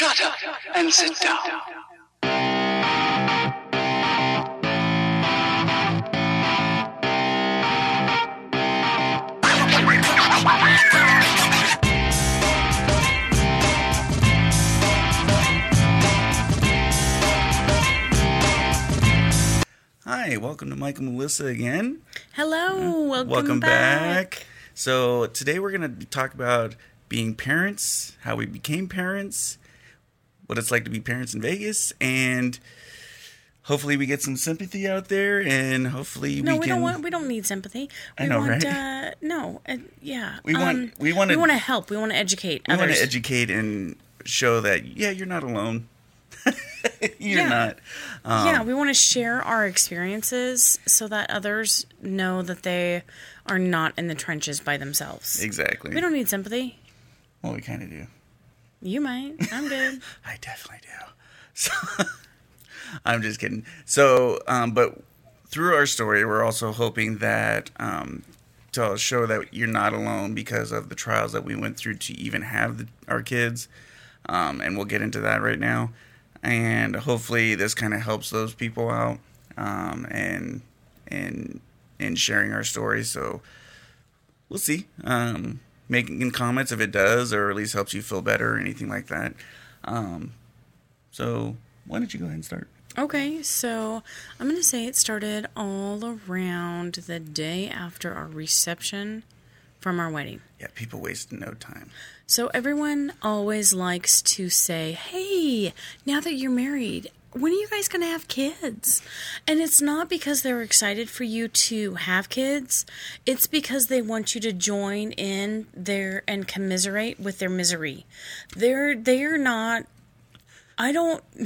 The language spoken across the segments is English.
Shut up and sit down. Hi, welcome to Mike and Melissa again. Hello, welcome, welcome back. back. So, today we're going to talk about being parents, how we became parents, what it's like to be parents in Vegas, and hopefully we get some sympathy out there and hopefully No, we we, can don't want. We don't need sympathy. We I know, want, right? Uh, no, uh, yeah. We want- um, we wanna- We want to help. We want to educate we want to educate and show that yeah, you're not alone. you're Yeah. not. Um, yeah, we want to share our experiences so that others know that they are not in the trenches by themselves. Exactly. We don't need sympathy. well, we kind of do. You might. I'm good. I definitely do. So, I'm just kidding. So, um, but through our story, we're also hoping that um, to show that you're not alone because of the trials that we went through to even have the, our kids. Um, and we'll get into that right now. And hopefully, this kind of helps those people out um, and and in sharing our story. So we'll see. Um, making comments if it does, or at least helps you feel better, or anything like that. Um, so why don't you go ahead and start? Okay, so I'm going to say it started all around the day after our reception from our wedding. Yeah, people waste no time. So everyone always likes to say, "Hey, now that you're married, when are you guys going to have kids?" And it's not because they're excited for you to have kids. It's because they want you to join in their and commiserate with their misery. They're they're not I don't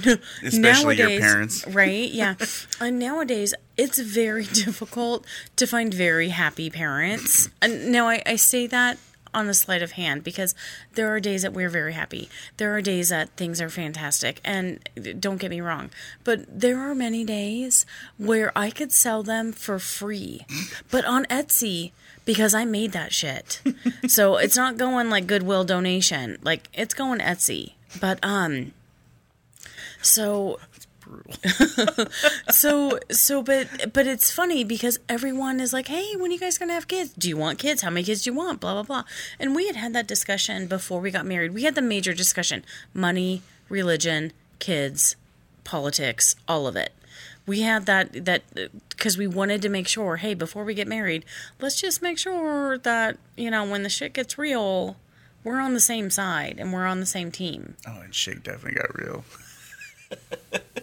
Especially your nowadays, parents. right? Yeah. and nowadays it's very difficult to find very happy parents. And now I, I say that on the sleight of hand because there are days that we're very happy. There are days that things are fantastic. And don't get me wrong, but there are many days where I could sell them for free. But on Etsy, because I made that shit. so it's not going like Goodwill donation. Like it's going Etsy. But um so Brutal. so so but but it's funny because everyone is like hey when are you guys gonna have kids? Do you want kids? How many kids do you want? Blah blah blah. And we had had that discussion before we got married. We had the major discussion money religion kids politics all of it. We had that that because we wanted to make sure hey before we get married let's just make sure that you know when the shit gets real we're on the same side and we're on the same team. Oh, and shit definitely got real.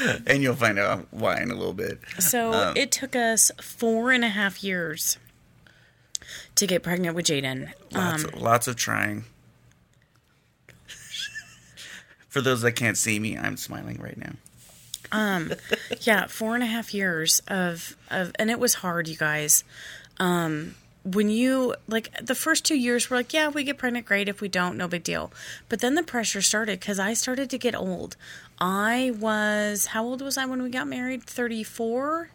and you'll find out why in a little bit. So Um, it took us four and a half years to get pregnant with Jaden. Lots, Um, of, lots of trying. For those that can't see me, I'm smiling right now. Um, yeah, four and a half years of, of and it was hard, you guys. Um, when you like the first two years were like, yeah, we get pregnant, great. If we don't, no big deal. But then the pressure started because I started to get old. I was how old was I when we got married? Thirty four.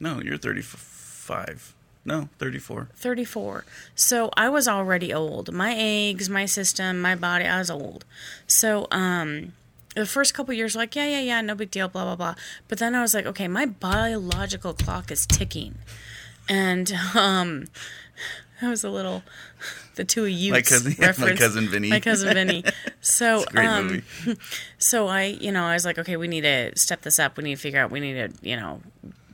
No, you're 35. No, 34. 34. So I was already old. My eggs, my system, my body, I was old. So, um, the first couple years, like, yeah, yeah, yeah, no big deal, blah, blah, blah. But then I was like, okay, my biological clock is ticking. And, um, that was a little, the two of you My cousin- my cousin Vinny. My cousin Vinny. So, um, so I, you know, I was like, okay, we need to step this up. We need to figure out, we need to, you know,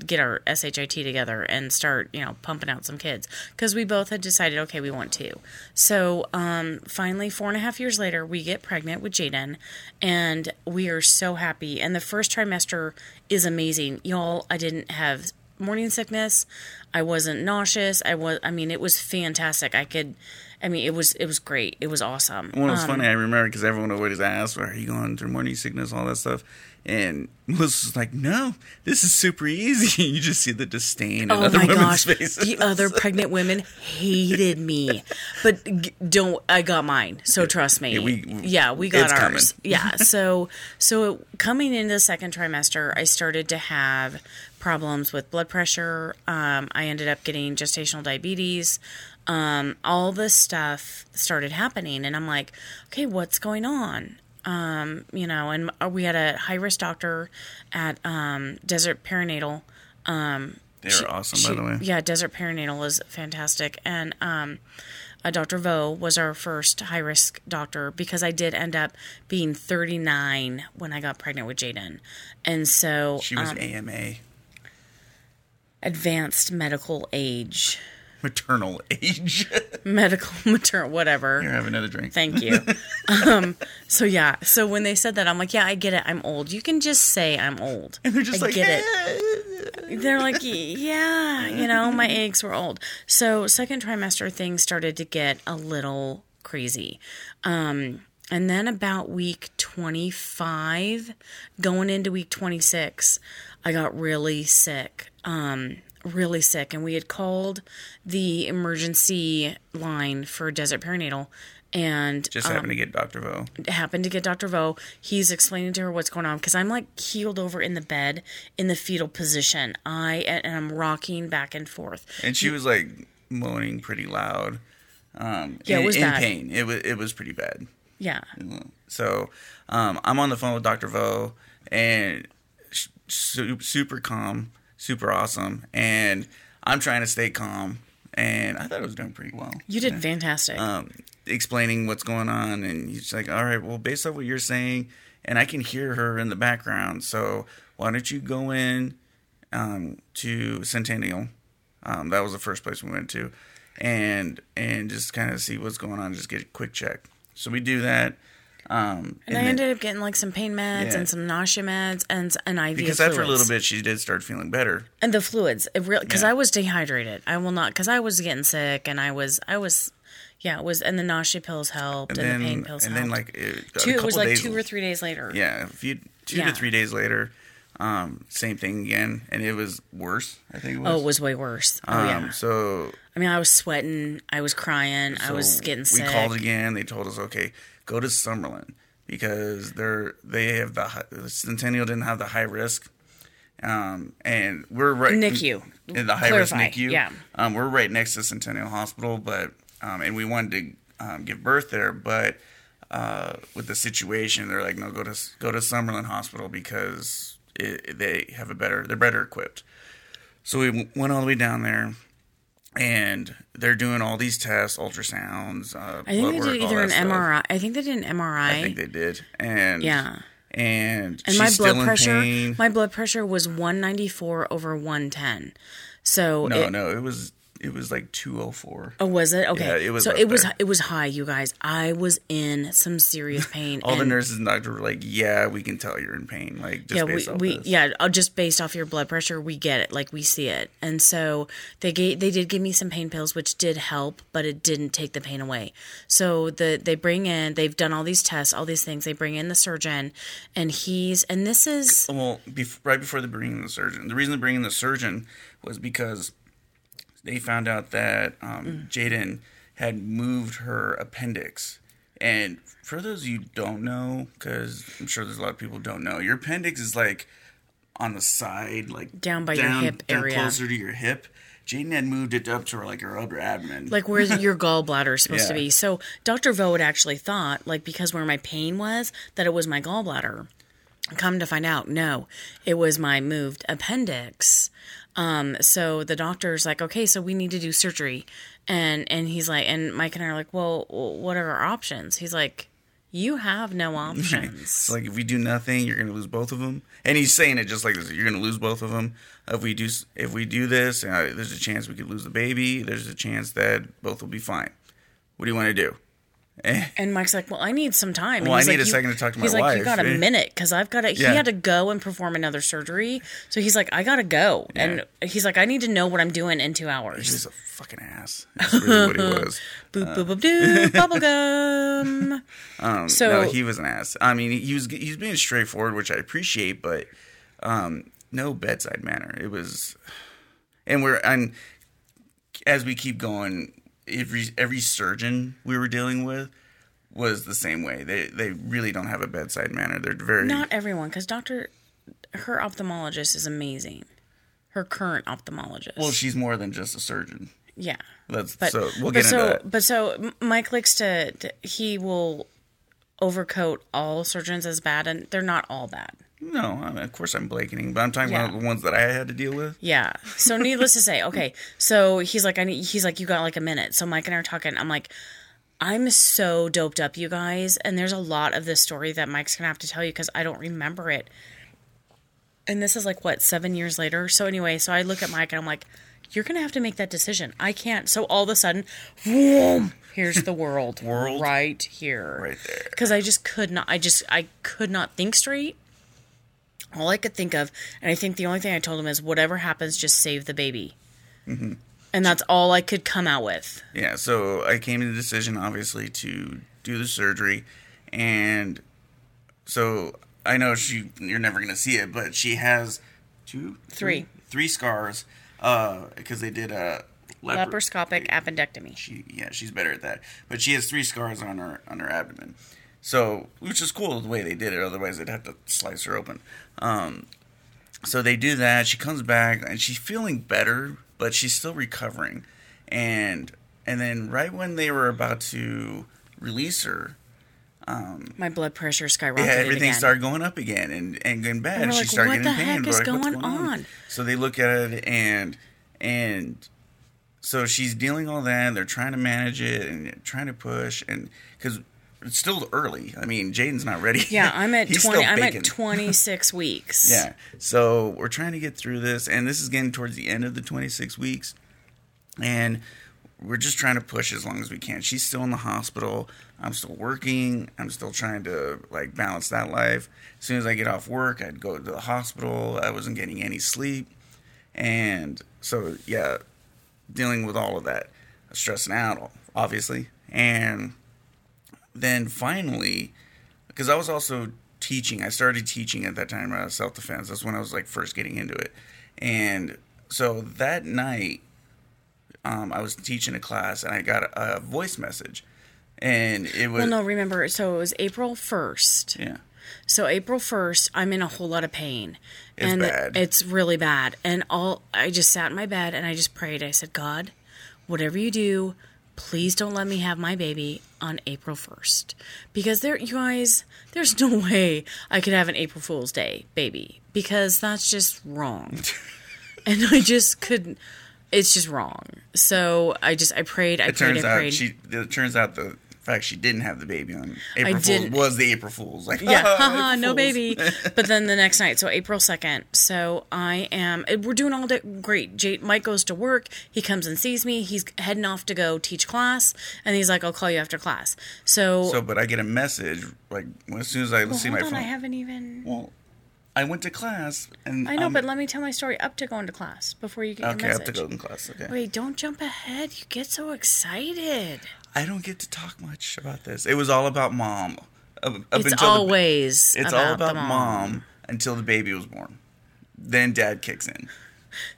get our SHIT together and start, you know, pumping out some kids. Because we both had decided, okay, we want to. So um, finally, four and a half years later, we get pregnant with Jaden, and we are so happy. And the first trimester is amazing. Y'all, I didn't have morning sickness. I wasn't nauseous. I was, I mean, it was fantastic. I could. I mean, it was it was great. It was awesome. Well, it was Um, funny. I remember because everyone always asked, "Are you going through morning sickness?" All that stuff. And Melissa's like, "No, this is super easy." you just see the disdain in Oh other my women's gosh, faces. the other pregnant women hated me, but g- don't. I got mine, so trust me. Yeah, we- yeah, we got ours. yeah, so so coming into the second trimester, I started to have problems with blood pressure. Um, I ended up getting gestational diabetes. Um, all this stuff started happening, and I'm like, okay, what's going on? Um, you know, and we had a high risk doctor at um, Desert Perinatal. Um They're awesome, She- by the way. Yeah, Desert Perinatal is fantastic. And um, uh, Dr. Vo was our first high risk doctor because I did end up being 39 when I got pregnant with Jaden. And so, She was um, AMA, advanced medical age, maternal age. medical maternal, whatever. Here, have another drink. Thank you. um, so, yeah. So, when they said that, I'm like, yeah, I get it. I'm old. You can just say I'm old. and they're just I like, get it. it. they're like, yeah, you know, my eggs were old. So second trimester things started to get a little crazy. Um, and then about week 25, going into week 26, I got really sick. Um, really sick. And we had called the emergency line for Desert Perinatal. And Just happened to get Dr. Vo. happened to get Dr. Vo. He's explaining to her what's going on because I'm like keeled over in the bed in the fetal position. I and I'm rocking back and forth. And she was like moaning pretty loud. Um, Yeah, it was in bad. pain. It was it was pretty bad. Yeah, So um, I'm on the phone with Dr. Vo, and su- super calm, super awesome, and I'm trying to stay calm, and I thought I was doing pretty well. you did fantastic. Um, explaining what's going on, and he's like, "All right, well, based on what you're saying, and I can hear her in the background, so why don't you go in um, to Centennial? Um, that was the first place we went to, and and just kind of see what's going on, just get a quick check. So we do that. Um, and I then- ended up getting like some pain meds Yeah. and some nausea meds and an IV because of after a little bit, she did start feeling better. and the fluids. It really because Yeah. I was dehydrated. I will not because I was getting sick and I was I was yeah it was and the nausea pills helped and, And the pain then, pills and helped. then like it, a two, it was like days- two or three days later. Yeah, a few two Yeah. to three days later, um, same thing again, and it was worse. I think it was. Oh, it was way worse. Oh Um, yeah. So, I mean, I was sweating. I was crying. I was getting sick. We called again. They told us, okay, go to Summerlin because they're they have the Centennial didn't have the high risk, um, and we're right NICU. in the high risk NICU. yeah. um, we're right next to Centennial Hospital, but um, and we wanted to um, give birth there, but uh, with the situation, they're like, no, go to go to Summerlin Hospital because it, they have a better, they're better equipped. So we went all the way down there, and they're doing all these tests, ultrasounds. Uh, I think they did all either an stuff. MRI. I think they did an MRI. I think they did, and Yeah. and, and my blood pressure, pain. my blood pressure was 194 over 110. So no, it, no, it was it was like two oh four. Oh, was it? Okay. Yeah, it was so it was there. it was high, you guys. I was in some serious pain. All the nurses and doctors were like, "Yeah, we can tell you're in pain." Like just yeah, we, based off we this. yeah, uh, just based off your blood pressure, we get it, like we see it, and so they gave they did give me some pain pills, which did help, but it didn't take the pain away. So the they bring in, they've done all these tests, all these things. They bring in the surgeon, and he's and this is Well, bef- right before they bring in the surgeon, the reason they bring in the surgeon was because they found out that um, Jaden had moved her appendix. And for those of you who don't know, because I'm sure there's a lot of people who don't know, your appendix is like on the side, like Down by your hip down area. closer to your hip. Jaden had moved it up to her like her upper abdomen. like where your gallbladder is supposed to be. So Dr. Vo had actually thought, like because where my pain was, that it was my gallbladder. Come to find out, no, it was my moved appendix. Um, so the doctor's like, okay, so we need to do surgery, and and he's like, and Mike and I are like, well, what are our options? He's like, you have no options. It's like if we do nothing, you're gonna lose both of them. And he's saying it just like this: you're gonna lose both of them. If we do, if we do this, uh, there's a chance we could lose the baby. There's a chance that both will be fine. What do you want to do? And Mike's like, "Well, I need some time." And Well, I need like, a second to talk to my He's like, "You got a eh?" minute because I've got to." Yeah. He had to go and perform another surgery, so he's like, "I gotta go," and he's like, "I need to know what I'm doing in two hours." He's a fucking ass. That's really what he was. Boop boop boop doo, bubblegum. Um, So- no, he was an ass. I mean, he was he was being straightforward, which I appreciate, but um, no bedside manner. It was, and we're and as we keep going, every every surgeon we were dealing with was the same way. They they really don't have a bedside manner. They're very Not everyone, because Doctor, her ophthalmologist is amazing. Her current ophthalmologist. well. She's more than just a surgeon. Yeah. Let's But so we'll get so into that. but so Mike likes to, to he will overcoat all surgeons as bad and they're not all bad. No, I mean, of course I'm blanketing, but I'm talking Yeah. about the ones that I had to deal with. Yeah. So needless to say, okay. So he's like, I need. He's like, you got like a minute. So Mike and I are talking. I'm like, I'm so doped up, you guys, and there's a lot of this story that Mike's gonna have to tell you because I don't remember it. And this is like what seven years later. So anyway, so I look at Mike and I'm like, you're gonna have to make that decision. I can't. So all of a sudden, boom, here's the world, World? right here, Right there. because I just could not. I just I could not think straight. All I could think of, and I think the only thing I told him is, whatever happens, just save the baby. Mm-hmm. And that's all I could come out with. Yeah, so I came to the decision, obviously, to do the surgery, and so I know she. You're never gonna see it, but she has two, Three. three scars, because they did a leper- Laparoscopic appendectomy. She, yeah, she's better at that, but she has three scars on her on her abdomen. So, which is cool the way they did it. Otherwise, they'd have to slice her open. Um, so they do that. She comes back and she's feeling better, but she's still recovering. And and then right when they were about to release her, um, My blood pressure skyrocketed yeah, everything again. started going up again and, and getting bad. And And she like, started "What getting the pain. heck We're is like, "What's going on?" So they look at it and and so she's dealing all that. They're trying to manage it and trying to push and because it's still early. I mean, Jaden's not ready. Yeah, I'm at twenty. I'm at 26 weeks. Yeah. So we're trying to get through this, and this is getting towards the end of the 26 weeks, and we're just trying to push as long as we can. She's still in the hospital. I'm still working. I'm still trying to like balance that life. As soon as I get off work, I'd go to the hospital. I wasn't getting any sleep, and so yeah, dealing with all of that, stressing out, obviously, and then finally because I was also teaching. I started teaching at that time uh, self defense. That's when I was like first getting into it, and so that night, um, I was teaching a class and I got a, a voice message, and it was Well, no, remember. So it was April 1st. yeah, So April 1st, I'm in a whole lot of pain. It's and bad. it's really bad. And all I just sat in my bed and I just prayed. I said, "God, whatever you do, please don't let me have my baby on April 1st." Because there you guys, there's no way I could have an April Fool's Day baby because that's just wrong. and I just couldn't it's just wrong. So I just I prayed, I it prayed, it turns I out she. It turns out the fact she didn't have the baby on April Fool's didn't- was the April Fool's. Like yeah, "Ah, haha, no Fools." baby. But then the next night, so April second, so I am. eh, We're doing all day. Great. Jake, Mike goes to work. He comes and sees me. He's heading off to go teach class, and he's like, "I'll call you after class." So, So, but I get a message like as soon as I Well, see my on, phone. I haven't even. well, I went to class and I know, um, but let me tell my story up to going to class before you get okay, I your message. to go to class. Okay. Wait, don't jump ahead. You get so excited. I don't get to talk much about this. It was all about mom. Up, up It's until the- always it's about all about mom. mom. until the baby was born. Then dad kicks in.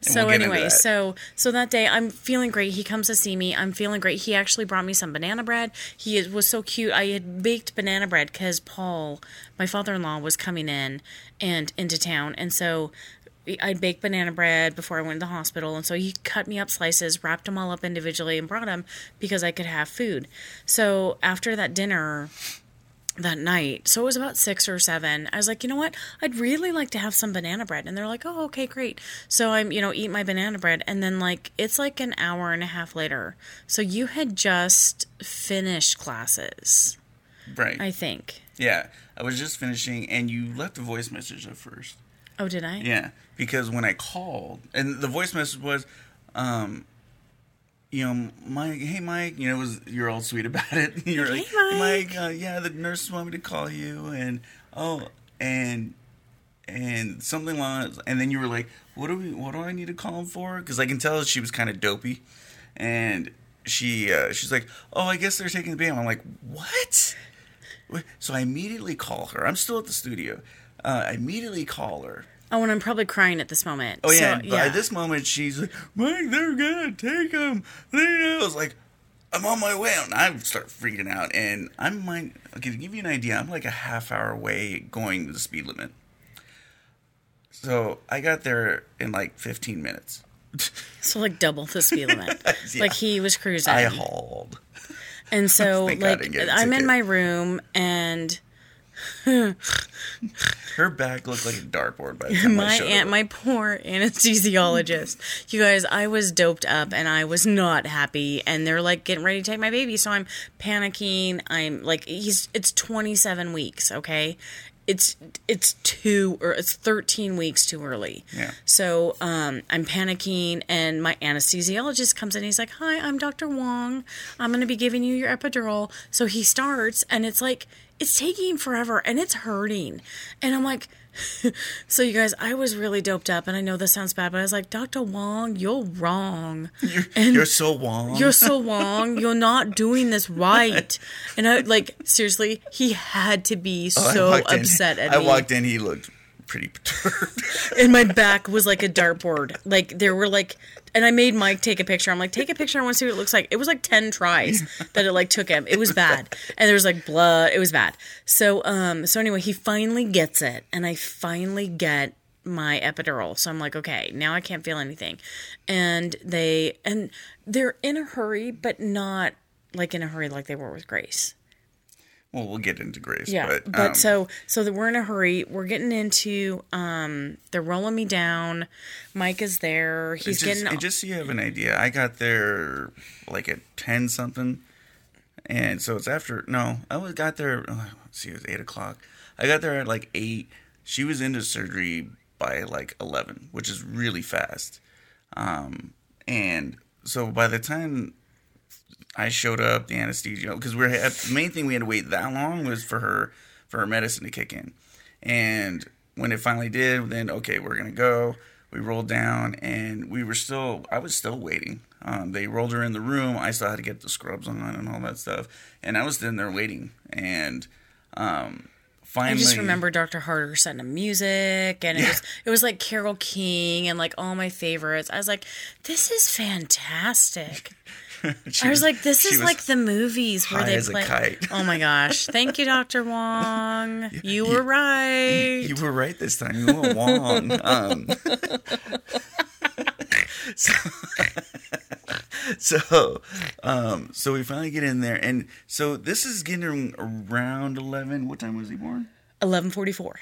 So we'll anyway, so so that day I'm feeling great. He comes to see me. I'm feeling great. He actually brought me some banana bread. He was so cute. I had baked banana bread because Paul, my father-in-law, was coming in and into town, and so I baked banana bread before I went to the hospital, and so he cut me up slices, wrapped them all up individually, and brought them because I could have food. So after that dinner, that night. So it was about six or seven. I was like, you know what? I'd really like to have some banana bread. And they're like, oh, okay, great. So I'm, you know, eat my banana bread. And then, like, it's like an hour and a half later. So you had just finished classes, right. I think. yeah, I was just finishing, and you left a voice message at first. Oh, did I? Yeah, because when I called, and the voice message was, um, you know, Mike, hey Mike, you know, it was you're all sweet about it. You're like, Hey, Mike." uh, yeah, the nurses want me to call you, and oh, and and something along, and then you were like, what do we, what do I need to call him for? Because I can tell she was kind of dopey, and she uh, she's like, oh, I guess they're taking the baby. I'm like? What? So I immediately call her. I'm still at the studio. Uh, I immediately call her. Oh, and I'm probably crying at this moment. Oh yeah, So, and by this moment she's like, Mike, they're gonna take him. I was like, I'm on my way, and I start freaking out. And I'm like, Okay, to give you an idea, I'm like a half hour away going to the speed limit. So I got there in like 15 minutes. So like double the speed limit. Yeah. Like he was cruising. I hauled. and so like I like didn't get a I'm in my room and Her back looked like a dartboard by the time I my showed aunt, up. my poor anesthesiologist. You guys, I was doped up and I was not happy. And they're like getting ready to take my baby, so I'm panicking. I'm like, he's it's 27 weeks, okay. It's it's two or it's 13 weeks too early. Yeah. So um, I'm panicking, and my anesthesiologist comes in. He's like, "Hi, I'm Dr. Wong. I'm going to be giving you your epidural." So he starts, and it's like it's taking forever, and it's hurting, and I'm like. so you guys, I was really doped up, and I know this sounds bad, but I was like, Dr. Wong, you're wrong. You're, and you're so Wong. you're so wrong. You're not doing this right. And I like seriously, he had to be Oh, so walked in- upset at I me. I walked in. He looked pretty perturbed. and my back was like a dartboard. Like there were like, and I made Mike take a picture. I'm like, take a picture. I want to see what it looks like. It was like ten tries that it like took him. It was bad, and there was like blood. It was bad. So um, so anyway, he finally gets it, and I finally get my epidural. So I'm like, okay, now I can't feel anything, and they and they're in a hurry, but not like in a hurry like they were with Grace. Well, we'll get into Grace. Yeah, but, but, um, so so that we're in a hurry. We're getting into um they're rolling me down. Mike is there. He's just, getting and just so you have an idea, I got there like at ten something, and so it's after. No, I was got there. oh, let's see, it was eight o'clock. I got there at like eight. She was into surgery by like eleven, which is really fast. Um, and so by the time I showed up, the anesthesia because we're at, the main thing we had to wait that long was for her for her medicine to kick in, and when it finally did, then okay, we're gonna go. We rolled down, and we were still. I was still waiting. Um, they rolled her in the room. I still had to get the scrubs on and all that stuff, and I was sitting there waiting. And um, I just remember Dr. Harder setting up music and it Yeah. was it was like Carole King and like all my favorites. I was like, this is fantastic. she I was like, this is like the movies where they play. kite. Oh my gosh! Thank you, Dr. Wong. You were right. You were right this time. You were Wong. um, so, so, um, so we finally get in there, and so this is getting around eleven. What time was he born? 11:44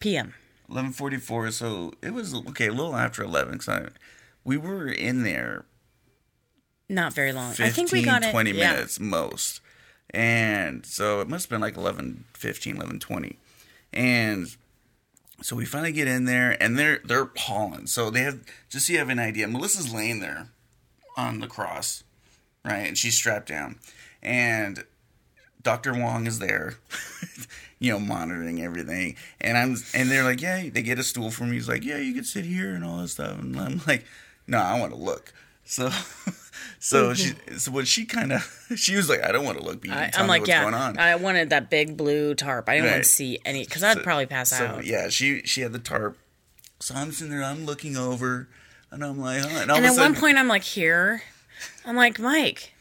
p.m. Eleven forty-four. So it was okay, a little after eleven. Because we were in there Not very long. 15, I think we got it. 20 yeah. minutes most. And so it must have been like 11, 15, 11, 20. And so we finally get in there and they're they're hauling. So they have just so you have an idea, Melissa's laying there on the cross, right? And she's strapped down. And Dr. Wong is there, you know, monitoring everything. And I'm and they're like, Yeah, they get a stool for me. He's like, Yeah, you can sit here and all this stuff. And I'm like, No, I want to look. So so mm-hmm. she so what she kinda she was like, I don't want to look you I, me like, yeah, going on. I wanted that big blue tarp. I didn't want to see any because I'd So- probably pass so out. yeah, she she had the tarp. So I'm sitting there, I'm looking over, and I'm like, huh, and, And of at a one point, I'm like, here. I'm like, Mike,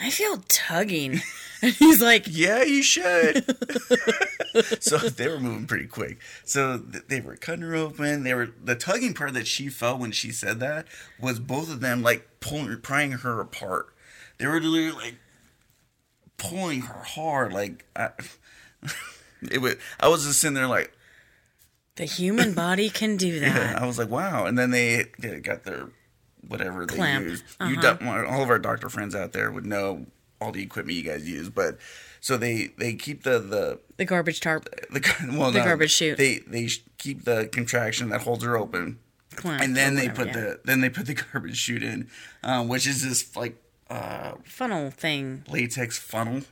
I feel tugging. And he's like, yeah, you should. so they were moving pretty quick. So th- they were cutting her open. They were the tugging part that she felt when she said that was both of them like pulling, prying her apart. They were literally like pulling her hard. Like I, it was. I was just sitting there like, the human body can do that. Yeah, I was like, wow. And then they, they got their whatever they use. Uh-huh. do- all of our doctor friends out there would know all the equipment you guys use, but so they they keep the the The garbage tarp the well The no, garbage chute. They they keep the contraction that holds her open, clamp. and then they whatever, put yeah. the then they put the garbage chute in, um, which is this like uh, funnel thing. latex funnel.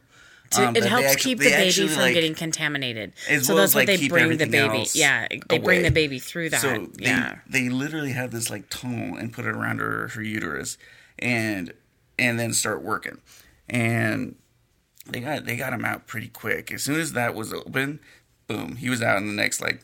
To, um, it helps actu- keep the baby actually, from like- getting contaminated. as So well that's as, what like, they keep bring the baby. Yeah, they bring the baby through that. So they, yeah. they literally have this like tunnel and put it around her, her uterus, and and then start working, and they got they got him out pretty quick. As soon as that was open, boom, he was out in the next like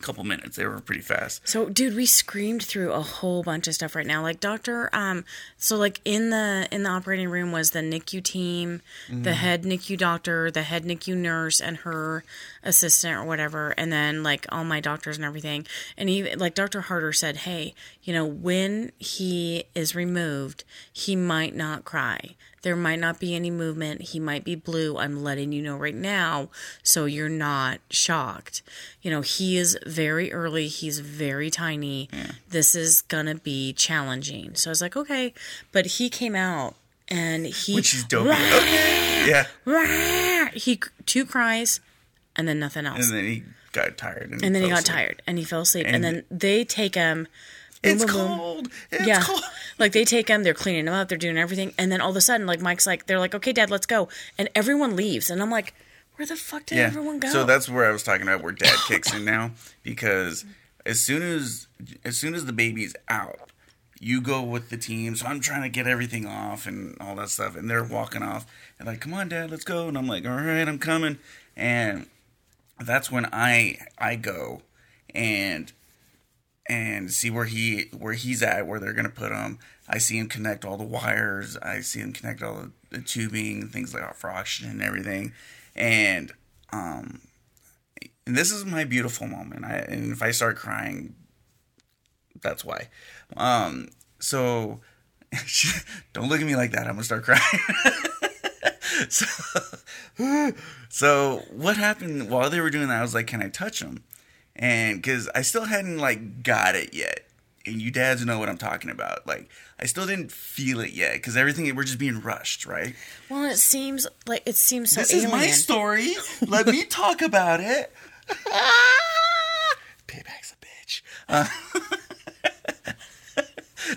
couple minutes. They were pretty fast. So, dude, we screamed through a whole bunch of stuff right now. Like doctor, um, so like in the in the operating room was the NICU team, the head NICU doctor, the head NICU nurse, and her assistant or whatever, and then like all my doctors and everything. And even like Doctor Harder said, hey, you know, when he is removed, he might not cry. There might not be any movement. He might be blue. I'm letting you know right now so you're not shocked. You know, he is very early. He's very tiny. This is going to be challenging. So I was like, okay. But he came out and he. Which is dope. okay. Yeah. Rah! He two cries and then nothing else. And then he got tired. And, And then he got asleep. tired and he fell asleep. And, And- then they take him. Boom, It's boom, boom. cold. It's yeah. cold. Like they take them, they're cleaning them up, they're doing everything. And then all of a sudden, like Mike's like, they're like, okay, dad, let's go. And everyone leaves. And I'm like, where the fuck did everyone go? So that's where I was talking about where dad kicks in now because as soon as as soon as the baby's out, you go with the team. So I'm trying to get everything off and all that stuff, and they're walking off and like, come on, dad, let's go. And I'm like, all right, I'm coming. And that's when I I go and and see where he where he's at, where they're gonna put him. I see him connect all the wires. I see him connect all the, the tubing, things like for oxygen and everything. And um, and this is my beautiful moment. I and if I start crying, that's why. Um, so don't look at me like that. I'm gonna start crying. so, so what happened while they were doing that? I was like, "Can I touch him?" And because I still hadn't like got it yet, and you dads know what I'm talking about. Like I still didn't feel it yet because everything we're just being rushed, right? well, it seems like it seems so this alien. is my story. Let me talk about it. Payback's a bitch. Uh,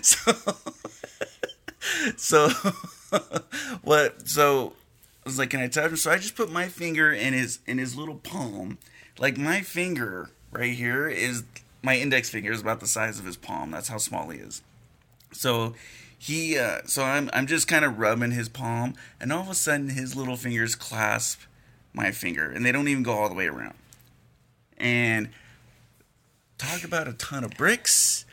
so, so what? So I was like, "Can I touch him?" So I just put my finger in his in his little palm. Like my finger right here is my index finger is about the size of his palm. That's how small he is. So he, uh, so I'm I'm just kind of rubbing his palm, and all of a sudden his little fingers clasp my finger, and they don't even go all the way around. And talk about a ton of bricks.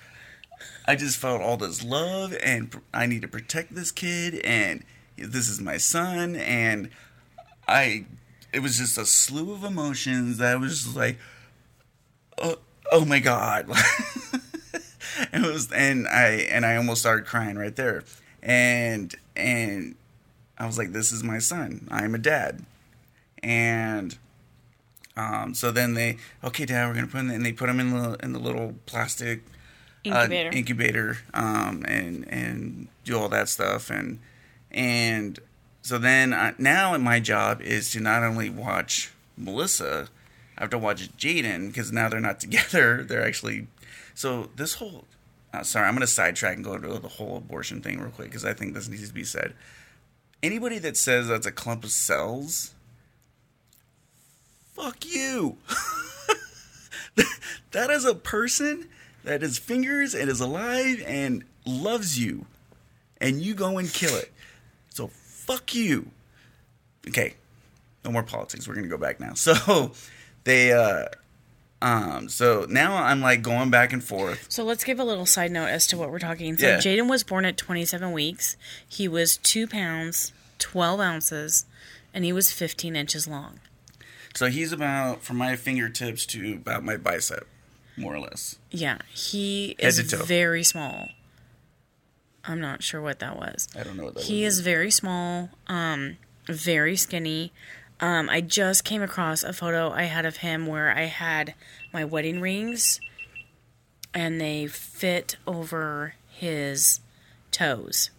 I just felt all this love, and I need to protect this kid, and this is my son, and I. It was just a slew of emotions that was just like, oh, oh my god. it was and I and I almost started crying right there. And and I was like, This is my son. I'm a dad. And um, so then they okay, dad, we're gonna put him and they put him in the in the little plastic uh, Incubator. incubator um, and and do all that stuff and and so then I, now my job is to not only watch Melissa, I have to watch Jaden because now they're not together. They're actually so this whole. Uh, sorry, I'm going to sidetrack and go to the whole abortion thing real quick because I think this needs to be said. Anybody that says that's a clump of cells, fuck you. that is a person that has fingers and is alive and loves you, and you go and kill it. So fuck you. Okay, no more politics. We're gonna go back now. So they, uh, um, so now I'm like going back and forth. So let's give a little side note as to what we're talking. So Yeah. Jaden was born at 27 weeks. He was two pounds, 12 ounces, and he was 15 inches long. So he's about from my fingertips to about my bicep, more or less. Yeah, he Head is to toe. very small. I'm not sure what that was. I don't know what that He was. is very small, um, very skinny. Um, I just came across a photo I had of him where I had my wedding rings and they fit over his toes.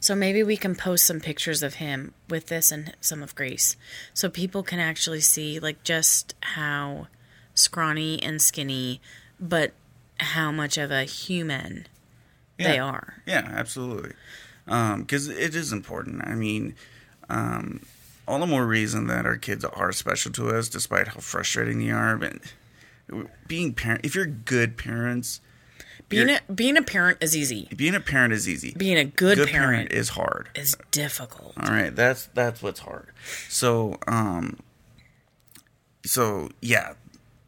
So maybe we can post some pictures of him with this and some of Grace so people can actually see like just how scrawny and skinny but how much of a human they are. Yeah, absolutely. Because it is important. I mean, um, all the more reason that our kids are special to us, despite how frustrating they are. But being parent, if you're good parents, Being a being a parent is easy. being a parent is easy. Being a good, good parent, is hard. is difficult. All right, that's that's what's hard. So, um, so yeah,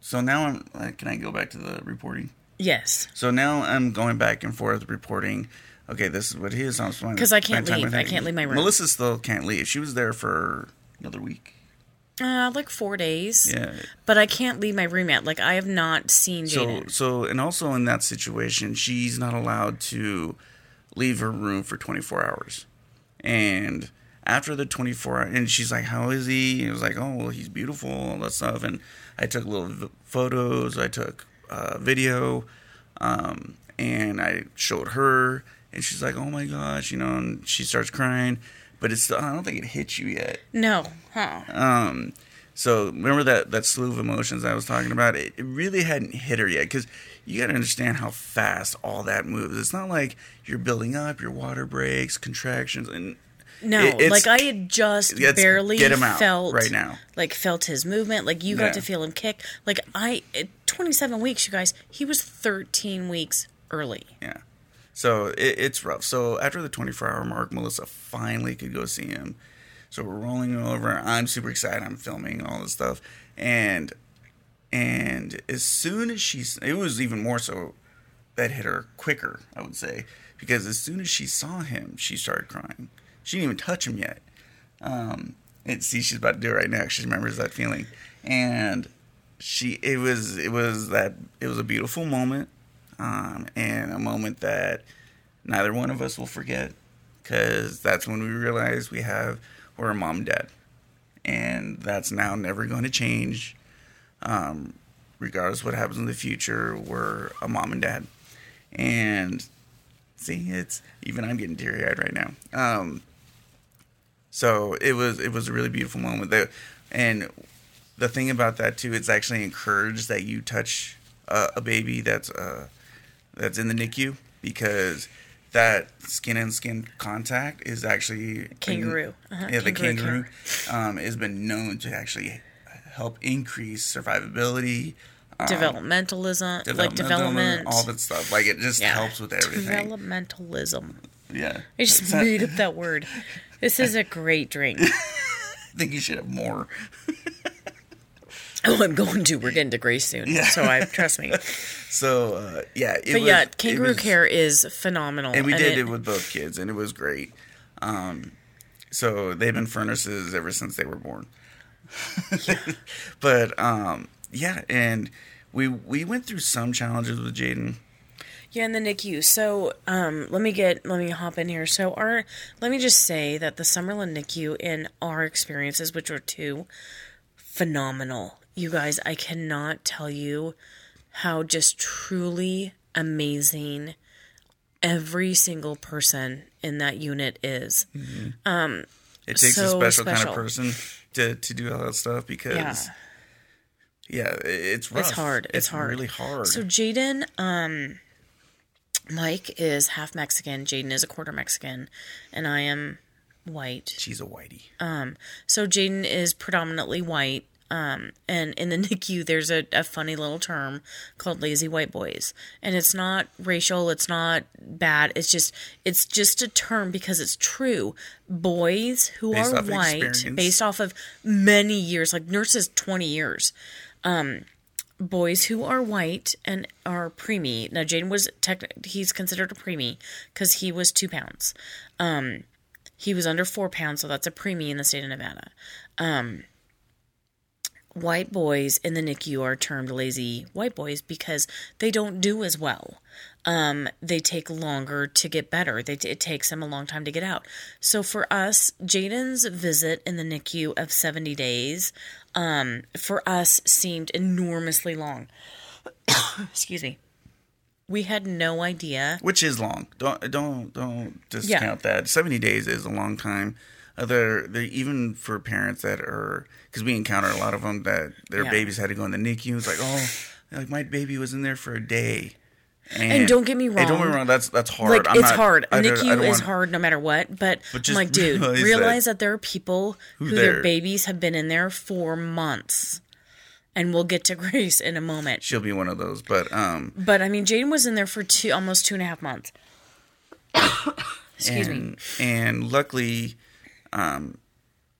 so now I'm. Uh, can I go back to the reporting? Yes. So now I'm going back and forth reporting. Okay, this is what he is. I'm 'Cause I can't leave. I can't leave my room. Melissa still can't leave. She was there for another week. Uh, like four days. Yeah. But I can't leave my room yet. Like I have not seen So Jaden. so and also in that situation, she's not allowed to leave her room for 24 hours. And after the 24 hour, and she's like, "How is he?" And it was like, "Oh, well, he's beautiful, all that stuff." And I took little v- photos. I took uh, video, um, and I showed her, and she's like, "Oh my gosh," you know, and she starts crying. But it's I don't think it hit you yet. no. Huh. Um, so remember that that slew of emotions I was talking about? It, it really hadn't hit her yet because you got to understand how fast all that moves. It's not like you're building up, your water breaks, contractions, and No, it- like I had just barely get him out felt right now. Like felt his movement. Like you Yeah. got to feel him kick. Like I, 27 weeks, you guys. He was 13 weeks early. yeah. So it, it's rough. So after the 24 hour mark, Melissa finally could go see him. So we're rolling over. I'm super excited. I'm filming all this stuff, and and as soon as she, it was even more so that hit her quicker, I would say, because as soon as she saw him, she started crying. She didn't even touch him yet. Um, and see, she's about to do it right now. She remembers that feeling, and she, it was, it was that, it was a beautiful moment, um, and a moment that neither one of us will forget, because that's when we realized we have, we're a mom and dad, and that's now never going to change um, regardless what happens in the future, we're a mom and dad. And see, it's even I'm getting teary eyed right now. Um, so it was it was a really beautiful moment. There, and the thing about that too, it's actually encouraged that you touch uh, a baby that's uh, that's in the NICU because that skin and skin contact is actually Kangaroo. Uh-huh, Yeah, the kangaroo kangaroo um, has been known to actually help increase survivability, um, Developmentalism, like development, all that stuff. Like it just Yeah. helps with everything. Developmentalism. yeah, I just So- made up that word. This is a great drink. I think you should have more. Oh, I'm going to. We're getting to Grace soon. Yeah. So I trust me. So uh, yeah, it But was, yeah, it kangaroo was- care is phenomenal. and we did it, with both kids, and it was great. Um, so they've been furnaces ever since they were born. but um, yeah, and we we went through some challenges with Jaden. Yeah, in the NICU. So, um, let me get let me hop in here. So, our let me just say that the Summerlin NICU in our experiences, which were two, phenomenal. You guys, I cannot tell you how just truly amazing every single person in that unit is. It takes a So special, kind of person to to do all that stuff because Yeah. yeah, it's rough. It's hard. It's, hard. really hard. So Jaden, um, Mike is half Mexican. Jaden is a quarter Mexican, and I am white. She's a whitey. Um, So Jaden is predominantly white. Um, and in the NICU, there's a, a funny little term called lazy white boys, and it's not racial. It's not bad. It's just it's just a term because it's true. Boys who Based are white, experience. based off of many years, like nurses, twenty years. Um, boys who are white and are preemie. Now Jaden was tech. He's considered a preemie because he was two pounds. Um, he was under four pounds, so that's a preemie in the state of Nevada. Um, white boys in the NICU are termed lazy white boys because they don't do as well. Um, they take longer to get better. They, it takes them a long time to get out. So for us, Jaden's visit in the NICU of 70 days, um, for us seemed enormously long. Excuse me. We had no idea. which is long. Don't don't don't discount that. Seventy days is a long time. Uh, they're, they're even for parents that are because we encounter a lot of them that their Yeah. babies had to go in the NICU. It's like oh, like my baby was in there for a day. And don't get me Hey, don't get me wrong. That's that's hard. like I'm it's not- hard. I don't- I NICU don't is want- hard no matter what. But, But I'm just like, dude, realize realize, that- that, there are people who their babies have been in there for months, and we'll get to Grace in a moment. She'll be one of those, but um, But I mean, Jaden was in there for two, almost two and a half months. Excuse me. and, and luckily, um,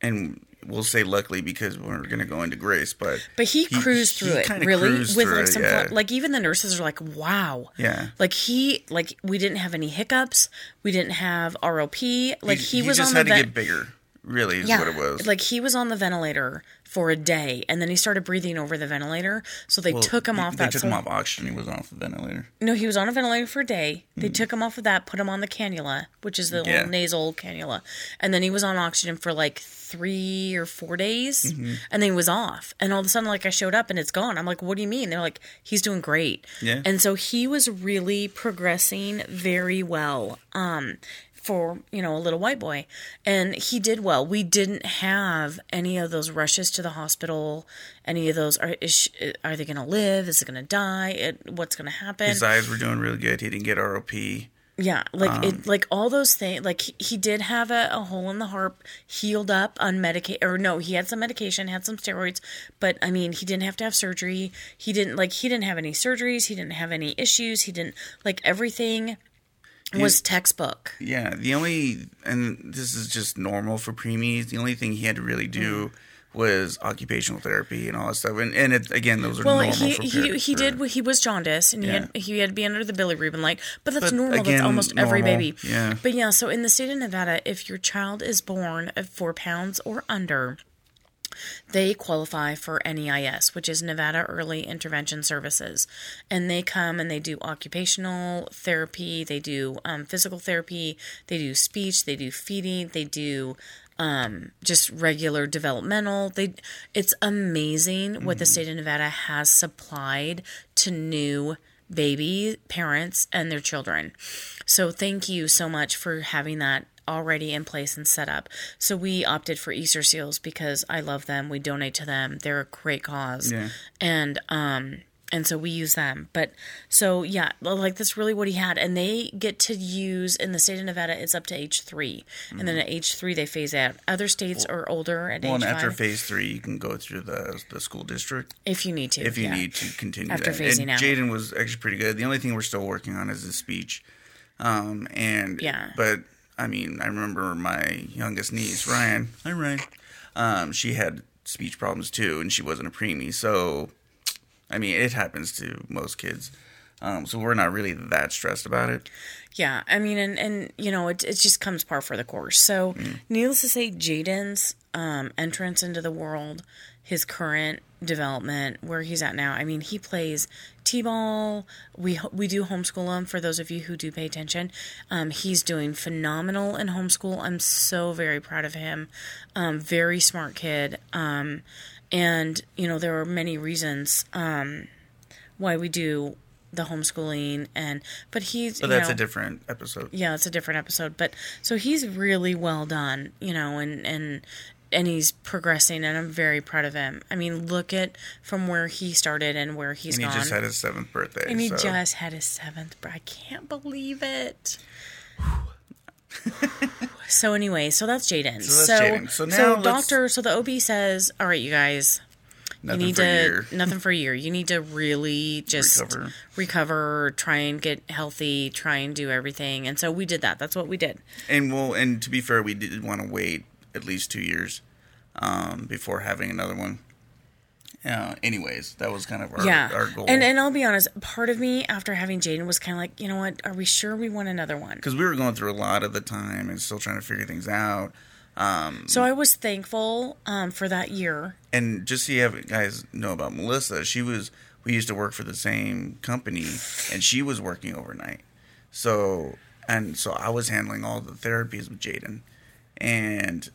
and we'll say luckily because we're gonna go into Grace, but But he, cruised through it really with like it, some yeah. fun- like even the nurses are like, wow. Yeah. Like he like we didn't have any hiccups. We didn't have ROP. Like he, was just on had the to bigger. Really, is yeah, what it was. like he was on the ventilator for a day, and then he started breathing over the ventilator. So they Well, took him off They that. took so- him off oxygen. He was off the ventilator. No, he was on a ventilator for a day. They Hmm. took him off of that, put him on the cannula, which is the Yeah. little nasal cannula, and then he was on oxygen for like three or four days, Mm-hmm. and then he was off. And all of a sudden, like I showed up and it's gone. I'm like, "What do you mean?" They're like, "He's doing great." Yeah. And so he was really progressing very well. Um, for you know a little white boy and he did well we didn't have any of those rushes to the hospital any of those are is, are they going to live is it going to die it, what's going to happen His eyes were doing really good. He didn't get ROP. yeah, like Um, it, like all those things. Like he, he did have a, a hole in the heart, healed up, on unmedicated, or no, he had some medication, had some steroids, but I mean, he didn't have to have surgery. He didn't like he didn't have any surgeries. He didn't have any issues. He didn't like everything was textbook. Yeah, the only and this is just normal for preemies. The only thing he had to really do Mm. was occupational therapy and all that stuff. And and it, again, those are Well, normal he for he he for- did he was jaundiced and he had he had to be under the bilirubin light, but that's But normal. that's again, almost every baby. yeah. But yeah, so in the state of Nevada, if your child is born at four pounds or under, they qualify for NEIS, which is Nevada Early Intervention Services. And they come and they do occupational therapy, they do um, physical therapy, they do speech, they do feeding, they do um, just regular developmental. They, it's amazing what the state of Nevada has supplied to new baby parents and their children. So thank you so much for having that already in place and set up. So we opted for Easter seals because I love them. We donate to them. They're a great cause. Yeah. And um and so we use them. But so yeah, like that's really what he had. And they get to use in the state of Nevada it's up to age 3. And then at age 3 they phase out. Other states are older at Mm-hmm. Well, age and after 5 phase three, you can go through the the school district if you need to. if you yeah. need to continue After that. phasing and out. Jaden was actually pretty good. The only thing we're still working on is his speech. Um, and Yeah. but I mean, I remember my youngest niece, Ryan. Hi, Ryan. Um, she had speech problems too, and she wasn't a preemie. So, I mean, it happens to most kids. Um, so we're not really that stressed about it. Yeah, I mean, and and you know, it it just comes par for the course. So, needless to say, Jaden's um, entrance into the world, his current development, where he's at now. I mean, he plays t-ball. We we do homeschool him. For those of you who do pay attention, um, he's doing phenomenal in homeschool. I'm so very proud of him. Um, very smart kid. Um, and you know, there are many reasons um, why we do the homeschooling and but he's But that's know, a different episode. yeah, it's a different episode. But so he's really well done, you know, and and and he's progressing, and I'm very proud of him. I mean, look at from where he started and where he's And he gone. just had his seventh birthday. and he so. just had his seventh. I can't believe it. so anyway, so that's Jaden. So that's So Jaden. So now let's- doctor, so the OB says, "All right, you guys, nothing you need for to a year. nothing for a year. You need to really just Recover. recover, try and get healthy, try and do everything." And so we did that. That's what we did. And well, and to be fair, we did want to wait at least two years um, before having another one. Yeah. Anyways, that was kind of our, yeah. our goal. And and I'll be honest, part of me after having Jaden was kind of like, you know what? Are we sure we want another one? because we were going through a lot of the time and still trying to figure things out. So I was thankful um, for that year. And just so you have guys know about Melissa, she was we used to work for the same company, and she was working overnight. So and so I was handling all the therapies with Jaden, and